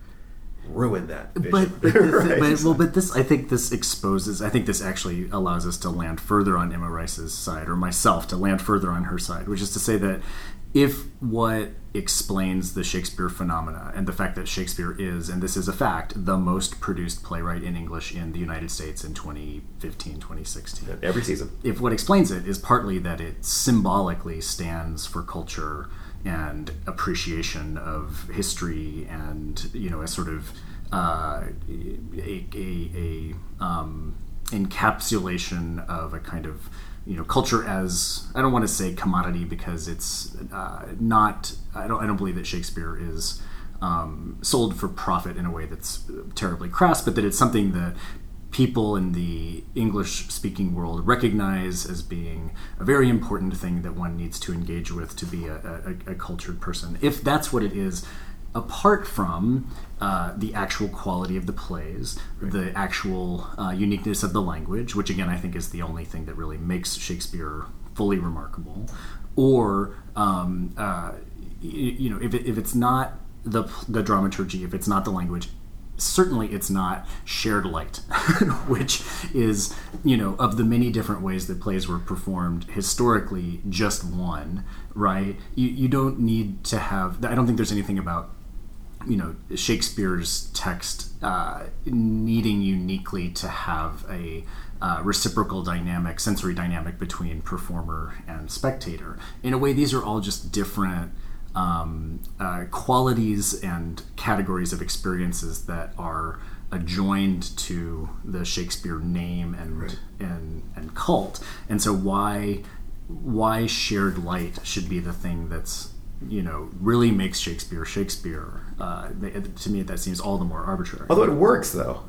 ruin that vision. But, but, <laughs> right? but well, but this I think this exposes. I think this actually allows us to land further on Emma Rice's side, or myself to land further on her side, which is to say that if what explains the Shakespeare phenomena and the fact that Shakespeare is, and this is a fact, the most produced playwright in English in the United States in 2015, 2016 Every season. if what explains it is partly that it symbolically stands for culture and appreciation of history and you know a sort of uh, a, a, a um, encapsulation of a kind of you know culture as I don't want to say commodity because it's uh, not I don't I don't believe that Shakespeare is um, sold for profit in a way that's terribly crass, but that it's something that people in the English speaking world recognize as being a very important thing that one needs to engage with to be a, a, a cultured person. If that's what it is, apart from uh, the actual quality of the plays, the actual uh, uniqueness of the language, which again I think is the only thing that really makes Shakespeare fully remarkable, or um, uh, you know if, it, if it's not the, the dramaturgy, if it's not the language, certainly it's not shared light <laughs> which is you know of the many different ways that plays were performed historically just one right? You, you don't need to have i don't think there's anything about you know shakespeare's text uh, needing uniquely to have a uh, reciprocal dynamic sensory dynamic between performer and spectator in a way these are all just different um, uh, qualities and categories of experiences that are adjoined to the Shakespeare name and and and cult. And so why why shared light should be the thing that's you know really makes Shakespeare Shakespeare. Uh, to me, that seems all the more arbitrary. Although it works, though.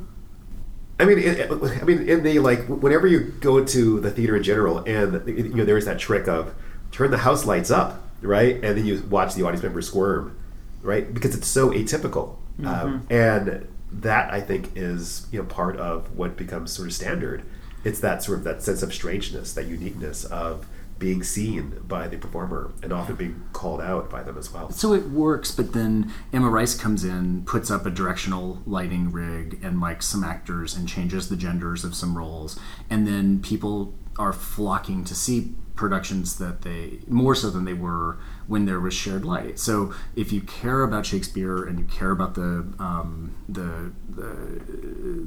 I mean, it, I mean, in the like, whenever you go to the theater in general, and you know, there is that trick of turn the house lights up, right, and then you watch the audience member squirm, right, because it's so atypical, um, and that I think is you know part of what becomes sort of standard. It's that sort of that sense of strangeness, that uniqueness of being seen by the performer, and often being called out by them as well. So it works, but then Emma Rice comes in, puts up a directional lighting rig, and mics some actors and changes the genders of some roles, and then people are flocking to see productions that they more so than they were when there was shared light. So if you care about Shakespeare and you care about the um, the, the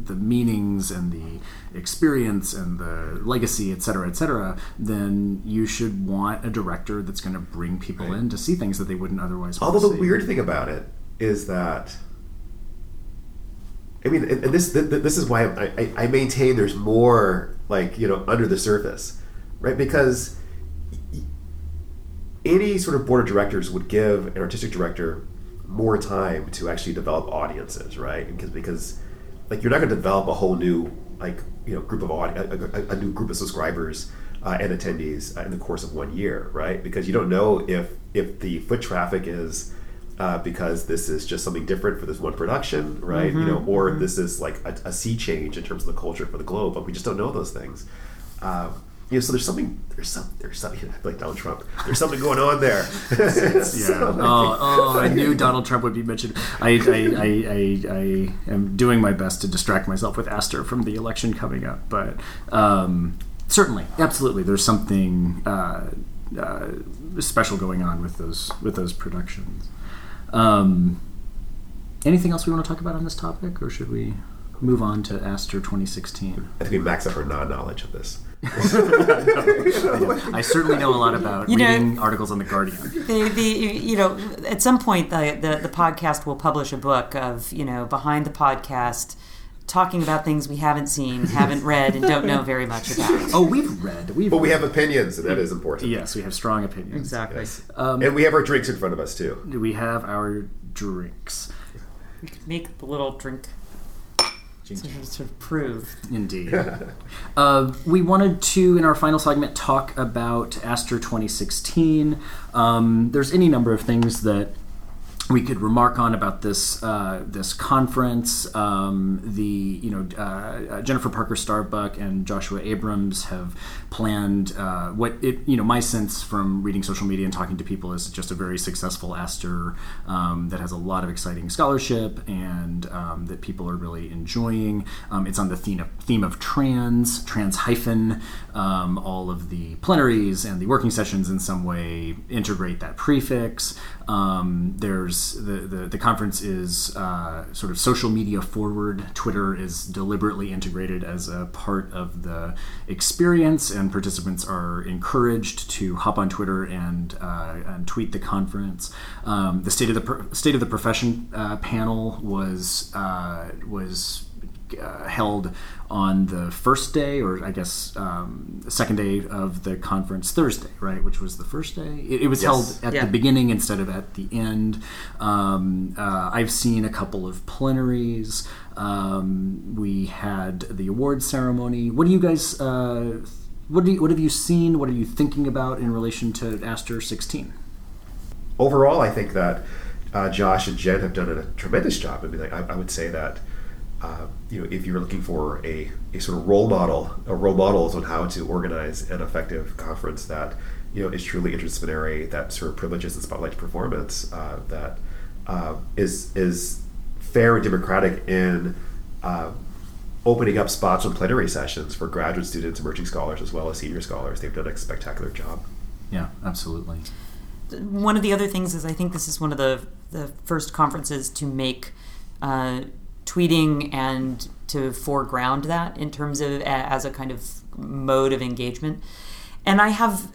the meanings and the experience and the legacy, et cetera, et cetera, then you should want a director that's going to bring people Right. in to see things that they wouldn't otherwise. Although the weird thing about it is that, I mean, and this th- th- this is why I, I, maintain there's more like you know under the surface, right? Because any sort of board of directors would give an artistic director more time to actually develop audiences, right? Because because like you're not going to develop a whole new like you know group of audi- a, a, a new group of subscribers uh, and attendees uh, in the course of one year, right? Because you don't know if if the foot traffic is uh, because this is just something different for this one production, right? You know, or this is like a, a sea change in terms of the culture for the globe, but we just don't know those things. Um, you know, so there's something, there's some, there's something <laughs> like Donald Trump. There's something going on there. <laughs> Yeah. So, oh, oh, I knew Donald Trump would be mentioned. I, I, I, I, I am doing my best to distract myself with ASTR from the election coming up, but um, certainly, absolutely, there's something uh, uh, special going on with those with those productions. Um, anything else we want to talk about on this topic, or should we move on to ASTR 2016? I think we max up our non-knowledge of this. <laughs> I certainly know a lot about You know- reading articles on the Guardian. the, the you know at some point the, the the podcast will publish a book of you know behind the podcast talking about things we haven't seen haven't read and don't know very much about <laughs> Oh, we've read. We've But we have opinions, and that is important. yes, we have strong opinions. exactly Yes. Um, and we have our drinks in front of us too. we have our drinks. we could make the little drink sort of prove. Indeed. <laughs> uh, we wanted to, in our final segment, talk about ASTR 2016. Um, there's any number of things that we could remark on about this uh, this conference. Um, the you know uh, Jennifer Parker Starbuck and Joshua Abrams have planned uh, what it you know my sense from reading social media and talking to people is just a very successful ASTR um, that has a lot of exciting scholarship and um, that people are really enjoying. Um, it's on the theme of, theme of trans trans hyphen. Um, all of the plenaries and the working sessions in some way integrate that prefix. Um, the, the conference is uh, sort of social media forward. Twitter is deliberately integrated as a part of the experience, and participants are encouraged to hop on Twitter and, uh, and tweet the conference. Um, the state of the Pro- state of the profession uh, panel was uh, was uh, held on the first day, or I guess um, the second day of the conference, Thursday, right, which was the first day. It, it was Yes. held at Yeah. the beginning instead of at the end. Um, uh, I've seen a couple of plenaries. Um, we had the award ceremony. What do you guys? Uh, what do you, What have you seen? What are you thinking about in relation to ASTR 16? overall, I think that uh, Josh and Jen have done a tremendous job. I mean, like, I, I would say that uh, you know if you're looking for a, a sort of role model, a role models on how to organize an effective conference that you know is truly interdisciplinary, that sort of privileges the spotlight performance, uh, that uh, is is fair and democratic in. Uh, Opening up spots on plenary sessions for graduate students, emerging scholars, as well as senior scholars. They've done a spectacular job. Yeah, absolutely. one of the other things is I think this is one of the the first conferences to make uh, tweeting and to foreground that in terms of as a kind of mode of engagement. And I have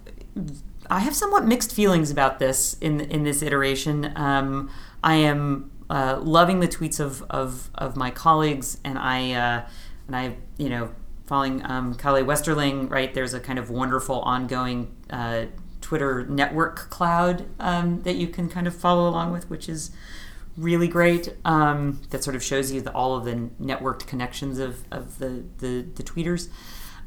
I have somewhat mixed feelings about this in in this iteration. Um, I am uh, loving the tweets of, of, of my colleagues, and I uh, and I you know following um, Westerling. Right, there's a kind of wonderful ongoing uh, Twitter network cloud um, that you can kind of follow along with, which is really great. Um, that sort of shows you the, all of the networked connections of, of the, the, the tweeters.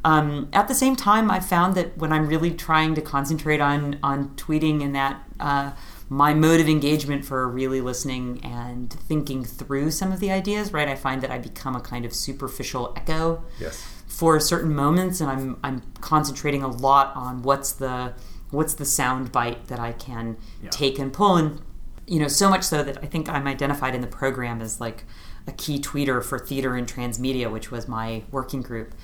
Um, at the same time, I found that when I'm really trying to concentrate on on tweeting and that uh, my mode of engagement for really listening and thinking through some of the ideas, right, I find that I become a kind of superficial echo Yes. for certain moments, and I'm I'm concentrating a lot on what's the what's the sound bite that I can Yeah. take and pull, and you know, so much so that I think I'm identified in the program as like a key tweeter for theater and transmedia, which was my working group.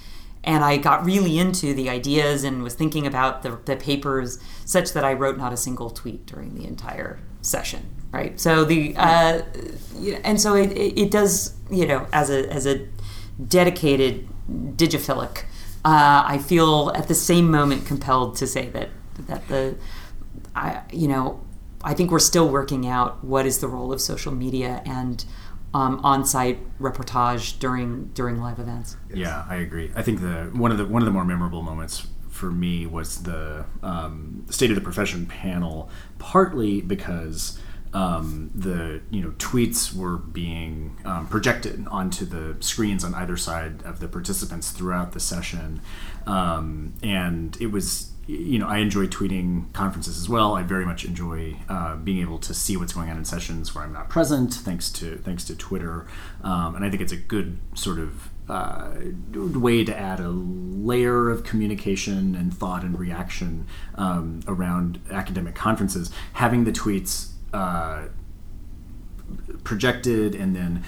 And I got really into the ideas and was thinking about the, the papers such that I wrote not a single tweet during the entire session. Right. So the uh, and so it, it, does you know as a as a dedicated digiphilic, uh, I feel at the same moment compelled to say that that the I you know I think we're still working out what is the role of social media and um, on-site reportage during during live events. Yeah, I agree. I think the one of the one of the more memorable moments for me was the um, state of the profession panel, partly because um, the you know tweets were being um, projected onto the screens on either side of the participants throughout the session, um, and it was you know I enjoy tweeting conferences as well. I very much enjoy uh, being able to see what's going on in sessions where I'm not present, thanks to thanks to Twitter, um, and I think it's a good sort of uh, way to add a layer of communication and thought and reaction um, around academic conferences. Having the tweets. Uh, projected and then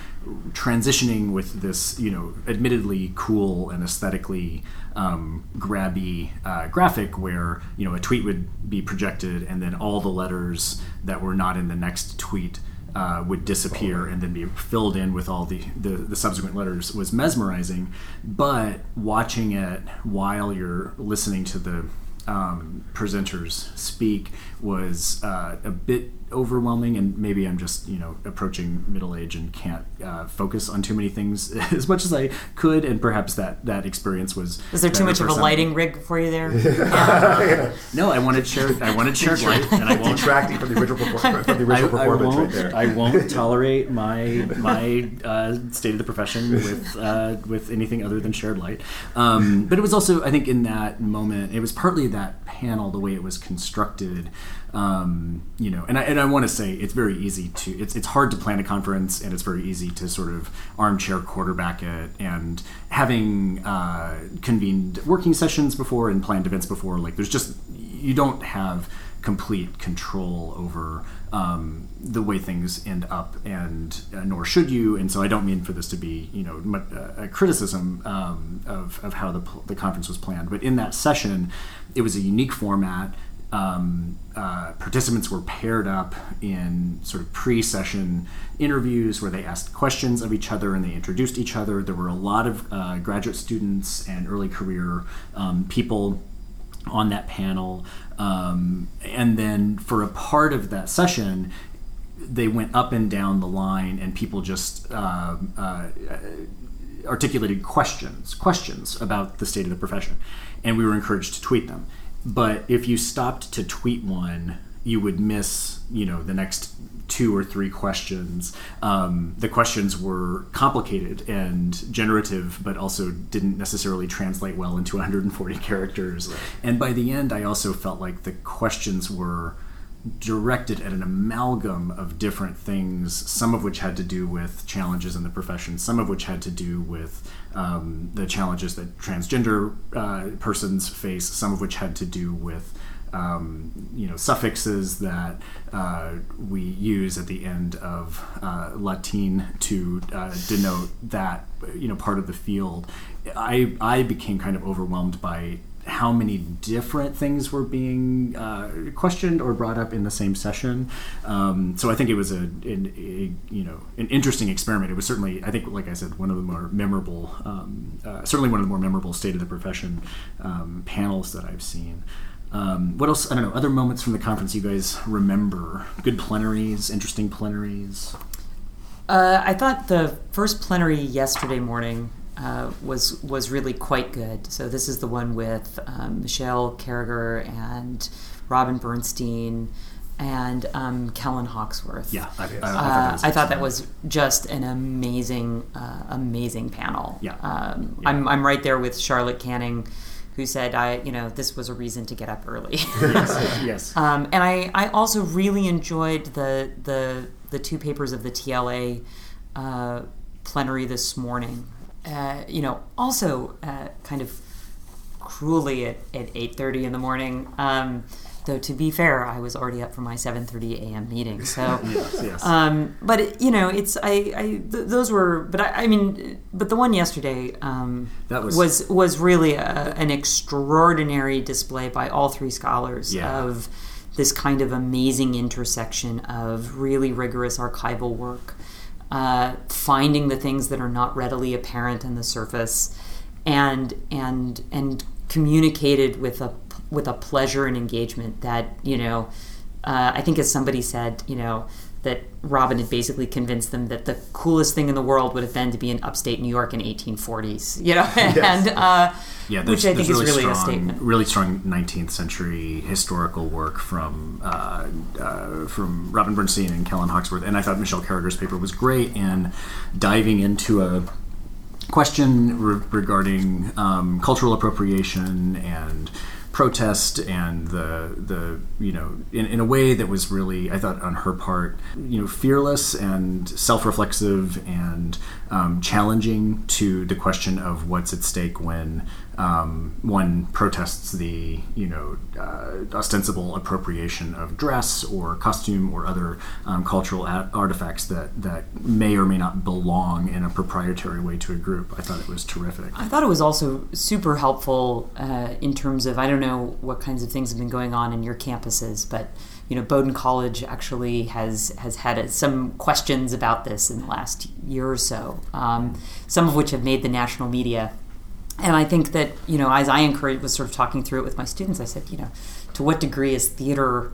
transitioning with this, you know, admittedly cool and aesthetically um, grabby uh, graphic where, you know, a tweet would be projected and then all the letters that were not in the next tweet uh, would disappear and then be filled in with all the, the, the subsequent letters was mesmerizing. But watching it while you're listening to the um, presenters speak was uh, a bit overwhelming, and maybe I'm just you know approaching middle age and can't uh, focus on too many things <laughs> as much as I could, and perhaps that that experience was. Is there too much of a lighting rig for you there? Yeah. <laughs> No, I wanted shared. I wanted shared light, and I won't. Detracting from the original, perfor- from the <laughs> I, original I performance won't. right there. I won't tolerate my my uh, state of the profession with uh, with anything other than shared light. Um, but it was also, I think, in that moment, it was partly that panel, the way it was constructed. Um, you know, and I and I want to say it's very easy to it's it's hard to plan a conference, and it's very easy to sort of armchair quarterback it. And having uh, convened working sessions before and planned events before, like there's just you don't have complete control over um, the way things end up, and uh, nor should you. And so, I don't mean for this to be, you know, uh, a criticism um, of, of how the, the conference was planned. But in that session, it was a unique format. Um, uh, participants were paired up in sort of pre-session interviews where they asked questions of each other and they introduced each other. There were a lot of uh, graduate students and early career um, people on that panel. Um, and then for a part of that session, they went up and down the line, and people just uh, uh, articulated questions, questions about the state of the profession, and we were encouraged to tweet them. But if you stopped to tweet one, you would miss, you know, the next two or three questions. Um, the questions were complicated and generative, but also didn't necessarily translate well into 140 characters. And by the end, I also felt like the questions were directed at an amalgam of different things, some of which had to do with challenges in the profession, some of which had to do with um, the challenges that transgender uh, persons face, some of which had to do with um, you know suffixes that uh, we use at the end of uh, Latin to uh, denote that you know part of the field. I I became kind of overwhelmed by how many different things were being uh, questioned or brought up in the same session. Um, so I think it was a, an, a you know an interesting experiment. It was certainly I think like I said one of the more memorable, um, uh, certainly one of the more memorable state of the profession um, panels that I've seen. Um, what else? I don't know. Other moments from the conference you guys remember? Good plenaries, interesting plenaries. Uh, I thought the first plenary yesterday morning uh, was was really quite good. So this is the one with um, Michelle Carriger and Robin Bernstein and um, Kellen Hoxworth. Yeah, I, I, I, thought, Uh, that was I thought that was just an amazing, uh, amazing panel. Yeah. Um, Yeah. I'm, I'm right there with Charlotte Canning, who said, "I, you know, this was a reason to get up early." <laughs> yes, yes. <laughs> Um, and I, I also really enjoyed the the the two papers of the TLA uh, plenary this morning. Uh, you know, also uh, kind of cruelly at, at eight thirty in the morning. Um, though to be fair, I was already up for my seven thirty a.m. meeting. So. <laughs> yes, yes. Um, but it, you know, it's I, I th- those were, but I, I mean, but the one yesterday um, That was- was was really a, an extraordinary display by all three scholars Yeah. of this kind of amazing intersection of really rigorous archival work, uh, finding the things that are not readily apparent in the surface, and and and communicated with a with a pleasure and engagement that you know. Uh, I think, as somebody said, you know, that Robin had basically convinced them that the coolest thing in the world would have been to be in upstate New York in 1840s, you know, <laughs> and uh, Yeah, which I think there's is really strong, a statement. Really strong 19th century historical work from uh, uh, from Robin Bernstein and Kellen Hoxworth, and I thought Michelle Carriger's paper was great in diving into a question re- regarding um, cultural appropriation and protest and the the you know in, in a way that was really I thought on her part you know fearless and self-reflexive and um, challenging to the question of what's at stake when um, one protests the you know uh, ostensible appropriation of dress or costume or other um, cultural artifacts that that may or may not belong in a proprietary way to a group. I thought it was terrific. I thought it was also super helpful uh, in terms of I don't know what kinds of things have been going on in your campuses, but you know Bowdoin College actually has has had uh, some questions about this in the last year or so, um, some of which have made the national media. And I think that you know, as I encouraged, was sort of talking through it with my students, I said, you know, to what degree is theater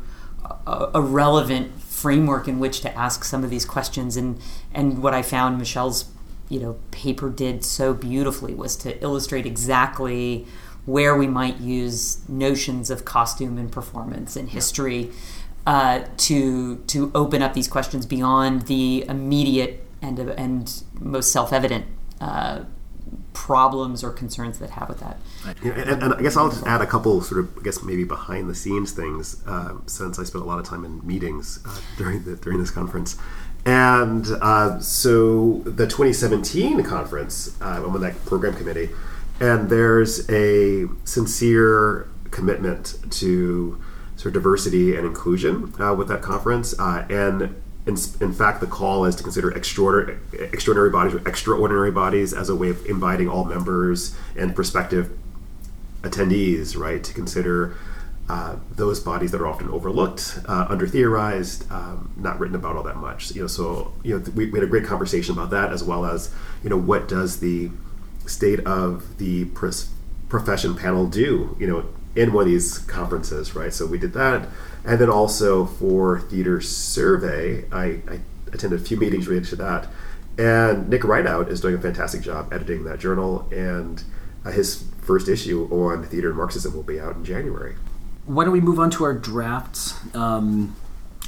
a, a relevant framework in which to ask some of these questions? And and what I found Michelle's you know paper did so beautifully was to illustrate exactly where we might use notions of costume and performance and history uh, to to open up these questions beyond the immediate and and most self evident. Uh, problems or concerns that have with that. And, and, I guess I'll just add a couple sort of, I guess maybe behind the scenes things, uh, since I spent a lot of time in meetings uh, during the, during this conference. And uh, so the 2017 conference, uh, I'm on that program committee, and there's a sincere commitment to sort of diversity and inclusion uh, with that conference. Uh, and in, in, fact, the call is to consider extraordinary, extraordinary bodies or extraordinary bodies as a way of inviting all members and prospective attendees, right, to consider uh, those bodies that are often overlooked, uh, under theorized, um, not written about all that much. You know, so you know, we, we, had a great conversation about that, as well as you know, what does the state of the pros- profession panel do? You know, in one of these conferences, right? So we did that. And then also for Theater Survey, I, I attended a few meetings related to that. And Nick Ridout is doing a fantastic job editing that journal, and uh, his first issue on theater and Marxism will be out in January. Why don't we move on to our drafts? Um,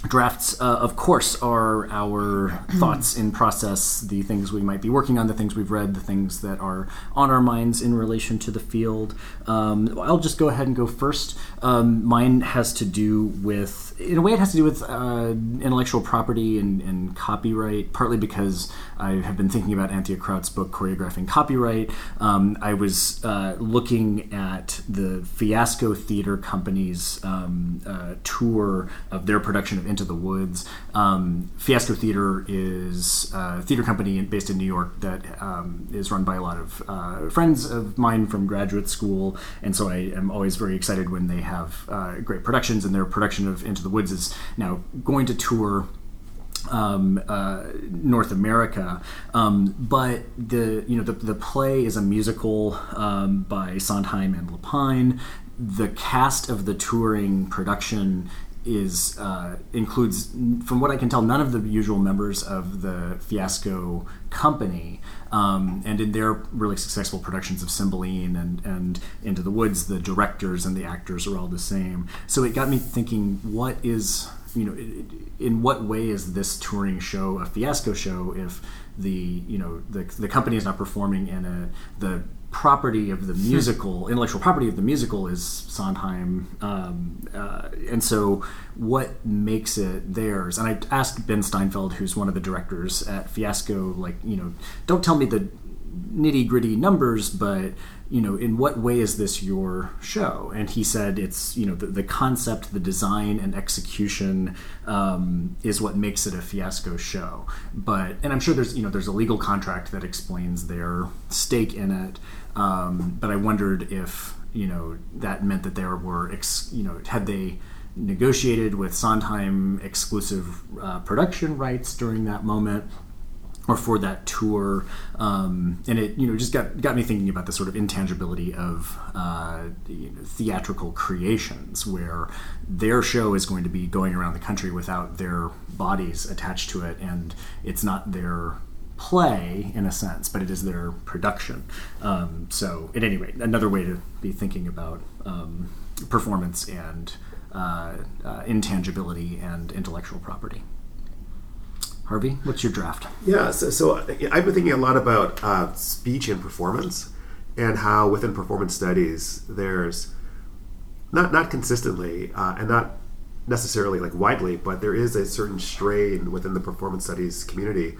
drafts, uh, of course, are our <clears throat> thoughts in process, the things we might be working on, the things we've read, the things that are on our minds in relation to the field. Um, I'll just go ahead and go first. Um, mine has to do with, in a way, it has to do with uh, intellectual property and, and, copyright, partly because I have been thinking about Anthea Kraut's book, Choreographing Copyright. Um, I was uh, looking at the Fiasco Theater Company's um, uh, tour of their production of Into the Woods. Um, Fiasco Theater is a theater company based in New York that um, is run by a lot of uh, friends of mine from graduate school, and so I am always very excited when they have uh, great productions. And their production of Into the Woods is now going to tour um, uh, North America. Um, but the you know the, the play is a musical um, by Sondheim and Lapine. The cast of the touring production is uh, includes, from what I can tell, none of the usual members of the Fiasco company. Um, and in their really successful productions of Cymbeline and, and Into the Woods, the directors and the actors are all the same. So it got me thinking, what is you know, in what way is this touring show a fiasco show if the you know the the company is not performing in a the property of the hmm. musical, intellectual property of the musical is Sondheim, um, uh, and so what makes it theirs? And I asked Ben Steinfeld, who's one of the directors at Fiasco, like you know, don't tell me the nitty gritty numbers, but you know, in what way is this your show? And he said it's, you know, the, the concept, the design, and execution um, is what makes it a fiasco show. But, and I'm sure there's, you know, there's a legal contract that explains their stake in it. Um, but I wondered if, you know, that meant that there were, ex, you know, had they negotiated with Sondheim exclusive uh, production rights during that moment or for that tour, um, and it you know just got got me thinking about the sort of intangibility of uh, you know, theatrical creations, where their show is going to be going around the country without their bodies attached to it, and it's not their play in a sense, but it is their production. Um, so, at any rate, another way to be thinking about um, performance and uh, uh, intangibility and intellectual property. Harvey, what's your draft? Yeah, so, so I've been thinking a lot about uh, speech and performance, and how within performance studies there's not not consistently uh, and not necessarily like widely, but there is a certain strain within the performance studies community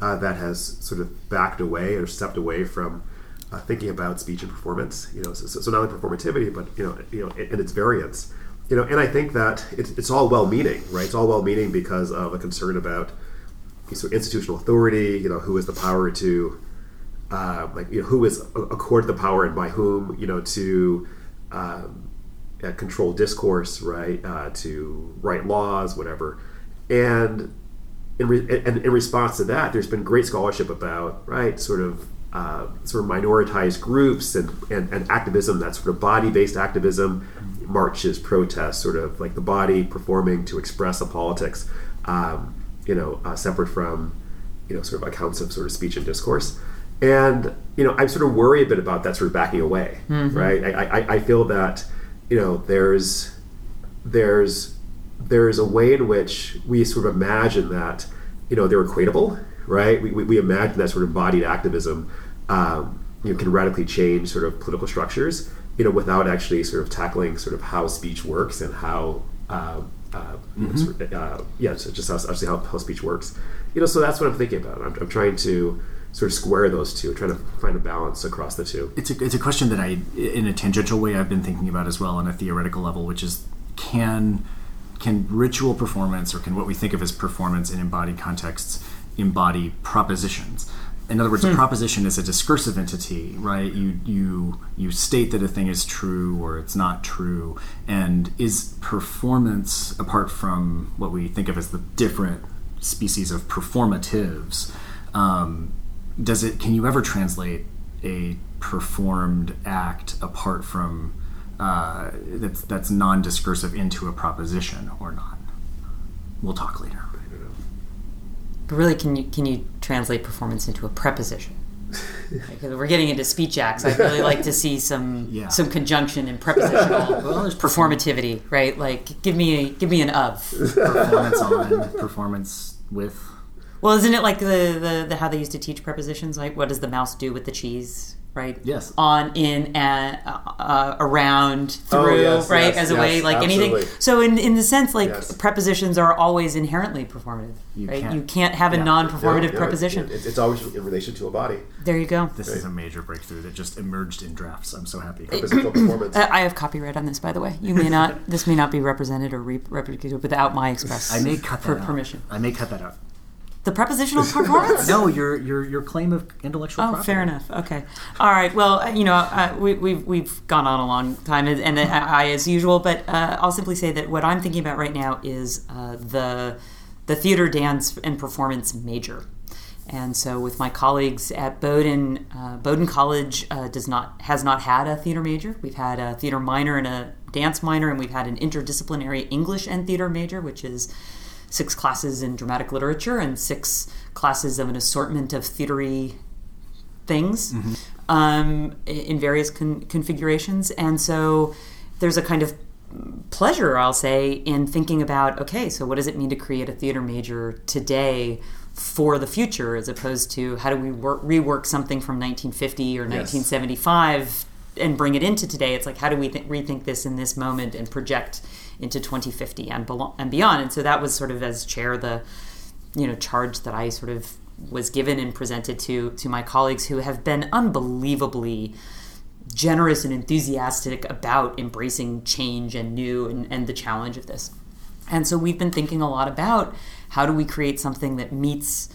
uh, that has sort of backed away or stepped away from uh, thinking about speech and performance. You know, so, so, not only performativity, but you know, you know, and its variance. You know, and I think that it's, it's all well-meaning, right? It's all well-meaning because of a concern about so institutional authority, you know, who has the power to, uh, like, you know, who is accorded the power and by whom, you know, to um, uh, control discourse, right, uh, to write laws, whatever. And in, re- and in response to that, there's been great scholarship about, right, sort of uh, sort of minoritized groups and, and, and activism that's sort of body based activism, marches, protests, sort of like the body performing to express a politics, um, you know, uh, separate from, you know, sort of accounts of sort of speech and discourse. And, you know, I'm sort of worried a bit about that sort of backing away, right? I, I, I feel that, you know, there's, there's, there's a way in which we sort of imagine that, you know, they're equatable, right? We, we, we imagine that sort of embodied activism, um, you know, can radically change sort of political structures, you know, without actually sort of tackling sort of how speech works and how, uh, uh, know, sort of, uh, yeah, just how, actually how, how speech works, you know. So that's what I'm thinking about. I'm, I'm trying to sort of square those two, trying to find a balance across the two. It's a, it's a question that I, in a tangential way, I've been thinking about as well on a theoretical level, which is can can ritual performance or can what we think of as performance in embodied contexts embody propositions? In other words, a proposition is a discursive entity, right? You you you state that a thing is true or it's not true, and is performance apart from what we think of as the different species of performatives? Um, does it? Can you ever translate a performed act apart from uh, that's that's non-discursive into a proposition or not? We'll talk later. But really, can you can you translate performance into a preposition? Because we're getting into speech acts. I'd really like to see some <laughs> Yeah. some conjunction and prepositional <laughs> Well, there's performativity, right? Like give me a, give me an of. Performance on, performance with. Well, isn't it like the, the the how they used to teach prepositions? Like what does the mouse do with the cheese? Right. Yes. On, in, and uh, uh, around, through. Oh, yes, right. yes, As a yes, way, like anything. So in in the sense, like Yes. prepositions are always inherently performative. You right. can't- you can't have a non-performative No, no, preposition. It's, it's always in relation to a body. there you go. This is a major breakthrough that just emerged in drafts. I'm so happy. Physical performance. <clears throat> I have copyright on this, by the way. You may not. this may not be represented or re- replicated without my express. I may cut that for out. permission. I may cut that out. The prepositional performance. <laughs> No, your your your claim of intellectual Oh, property. fair enough. Okay. All right. Well, uh, you know, uh, we, we've we've gone on a long time, and, and I, as usual, but uh, I'll simply say that what I'm thinking about right now is uh, the the theater, dance, and performance major. And so, with my colleagues at Bowdoin, uh, Bowdoin College uh, does not has not had a theater major. We've had a theater minor and a dance minor, and we've had an interdisciplinary English and theater major, which is six classes in dramatic literature and six classes of an assortment of theatery things um, in various con- configurations. And so there's a kind of pleasure, I'll say, in thinking about okay, so what does it mean to create a theater major today for the future as opposed to how do we work, rework something from 1950 or 1975 and bring it into today? It's like how do we th- rethink this in this moment and project into 2050 and, belo- and beyond? And so that was sort of as chair the you know charge that I sort of was given and presented to to my colleagues who have been unbelievably generous and enthusiastic about embracing change and new and, and the challenge of this. And so we've been thinking a lot about how do we create something that meets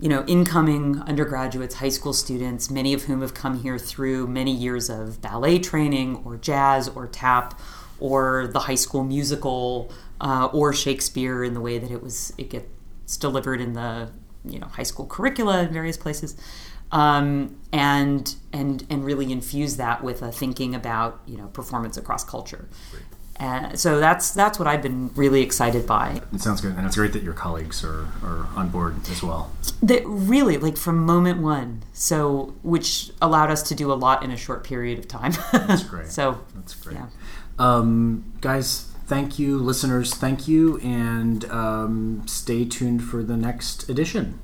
you know incoming undergraduates high school students many of whom have come here through many years of ballet training or jazz or tap or the high school musical uh, or shakespeare in the way that it was it gets delivered in the you know high school curricula in various places. Um, and and and really infuse that with a thinking about you know performance across culture. And so that's that's what I've been really excited by. It sounds good, and it's great that your colleagues are, are on board as well. that really like from moment one. So which allowed us to do a lot in a short period of time. That's <laughs> great. so That's great. yeah Um, guys, thank you. Listeners, thank you. And um, stay tuned for the next edition.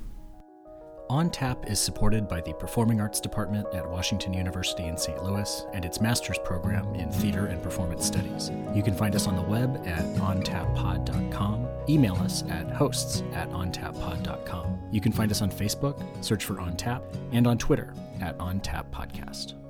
On Tap is supported by the Performing Arts Department at Washington University in St. Louis and its master's program in theater and performance studies. You can find us on the web at ontappod.com. Email us at hosts at ontappod.com. You can find us on Facebook, search for On Tap, and on Twitter at OnTap Podcast.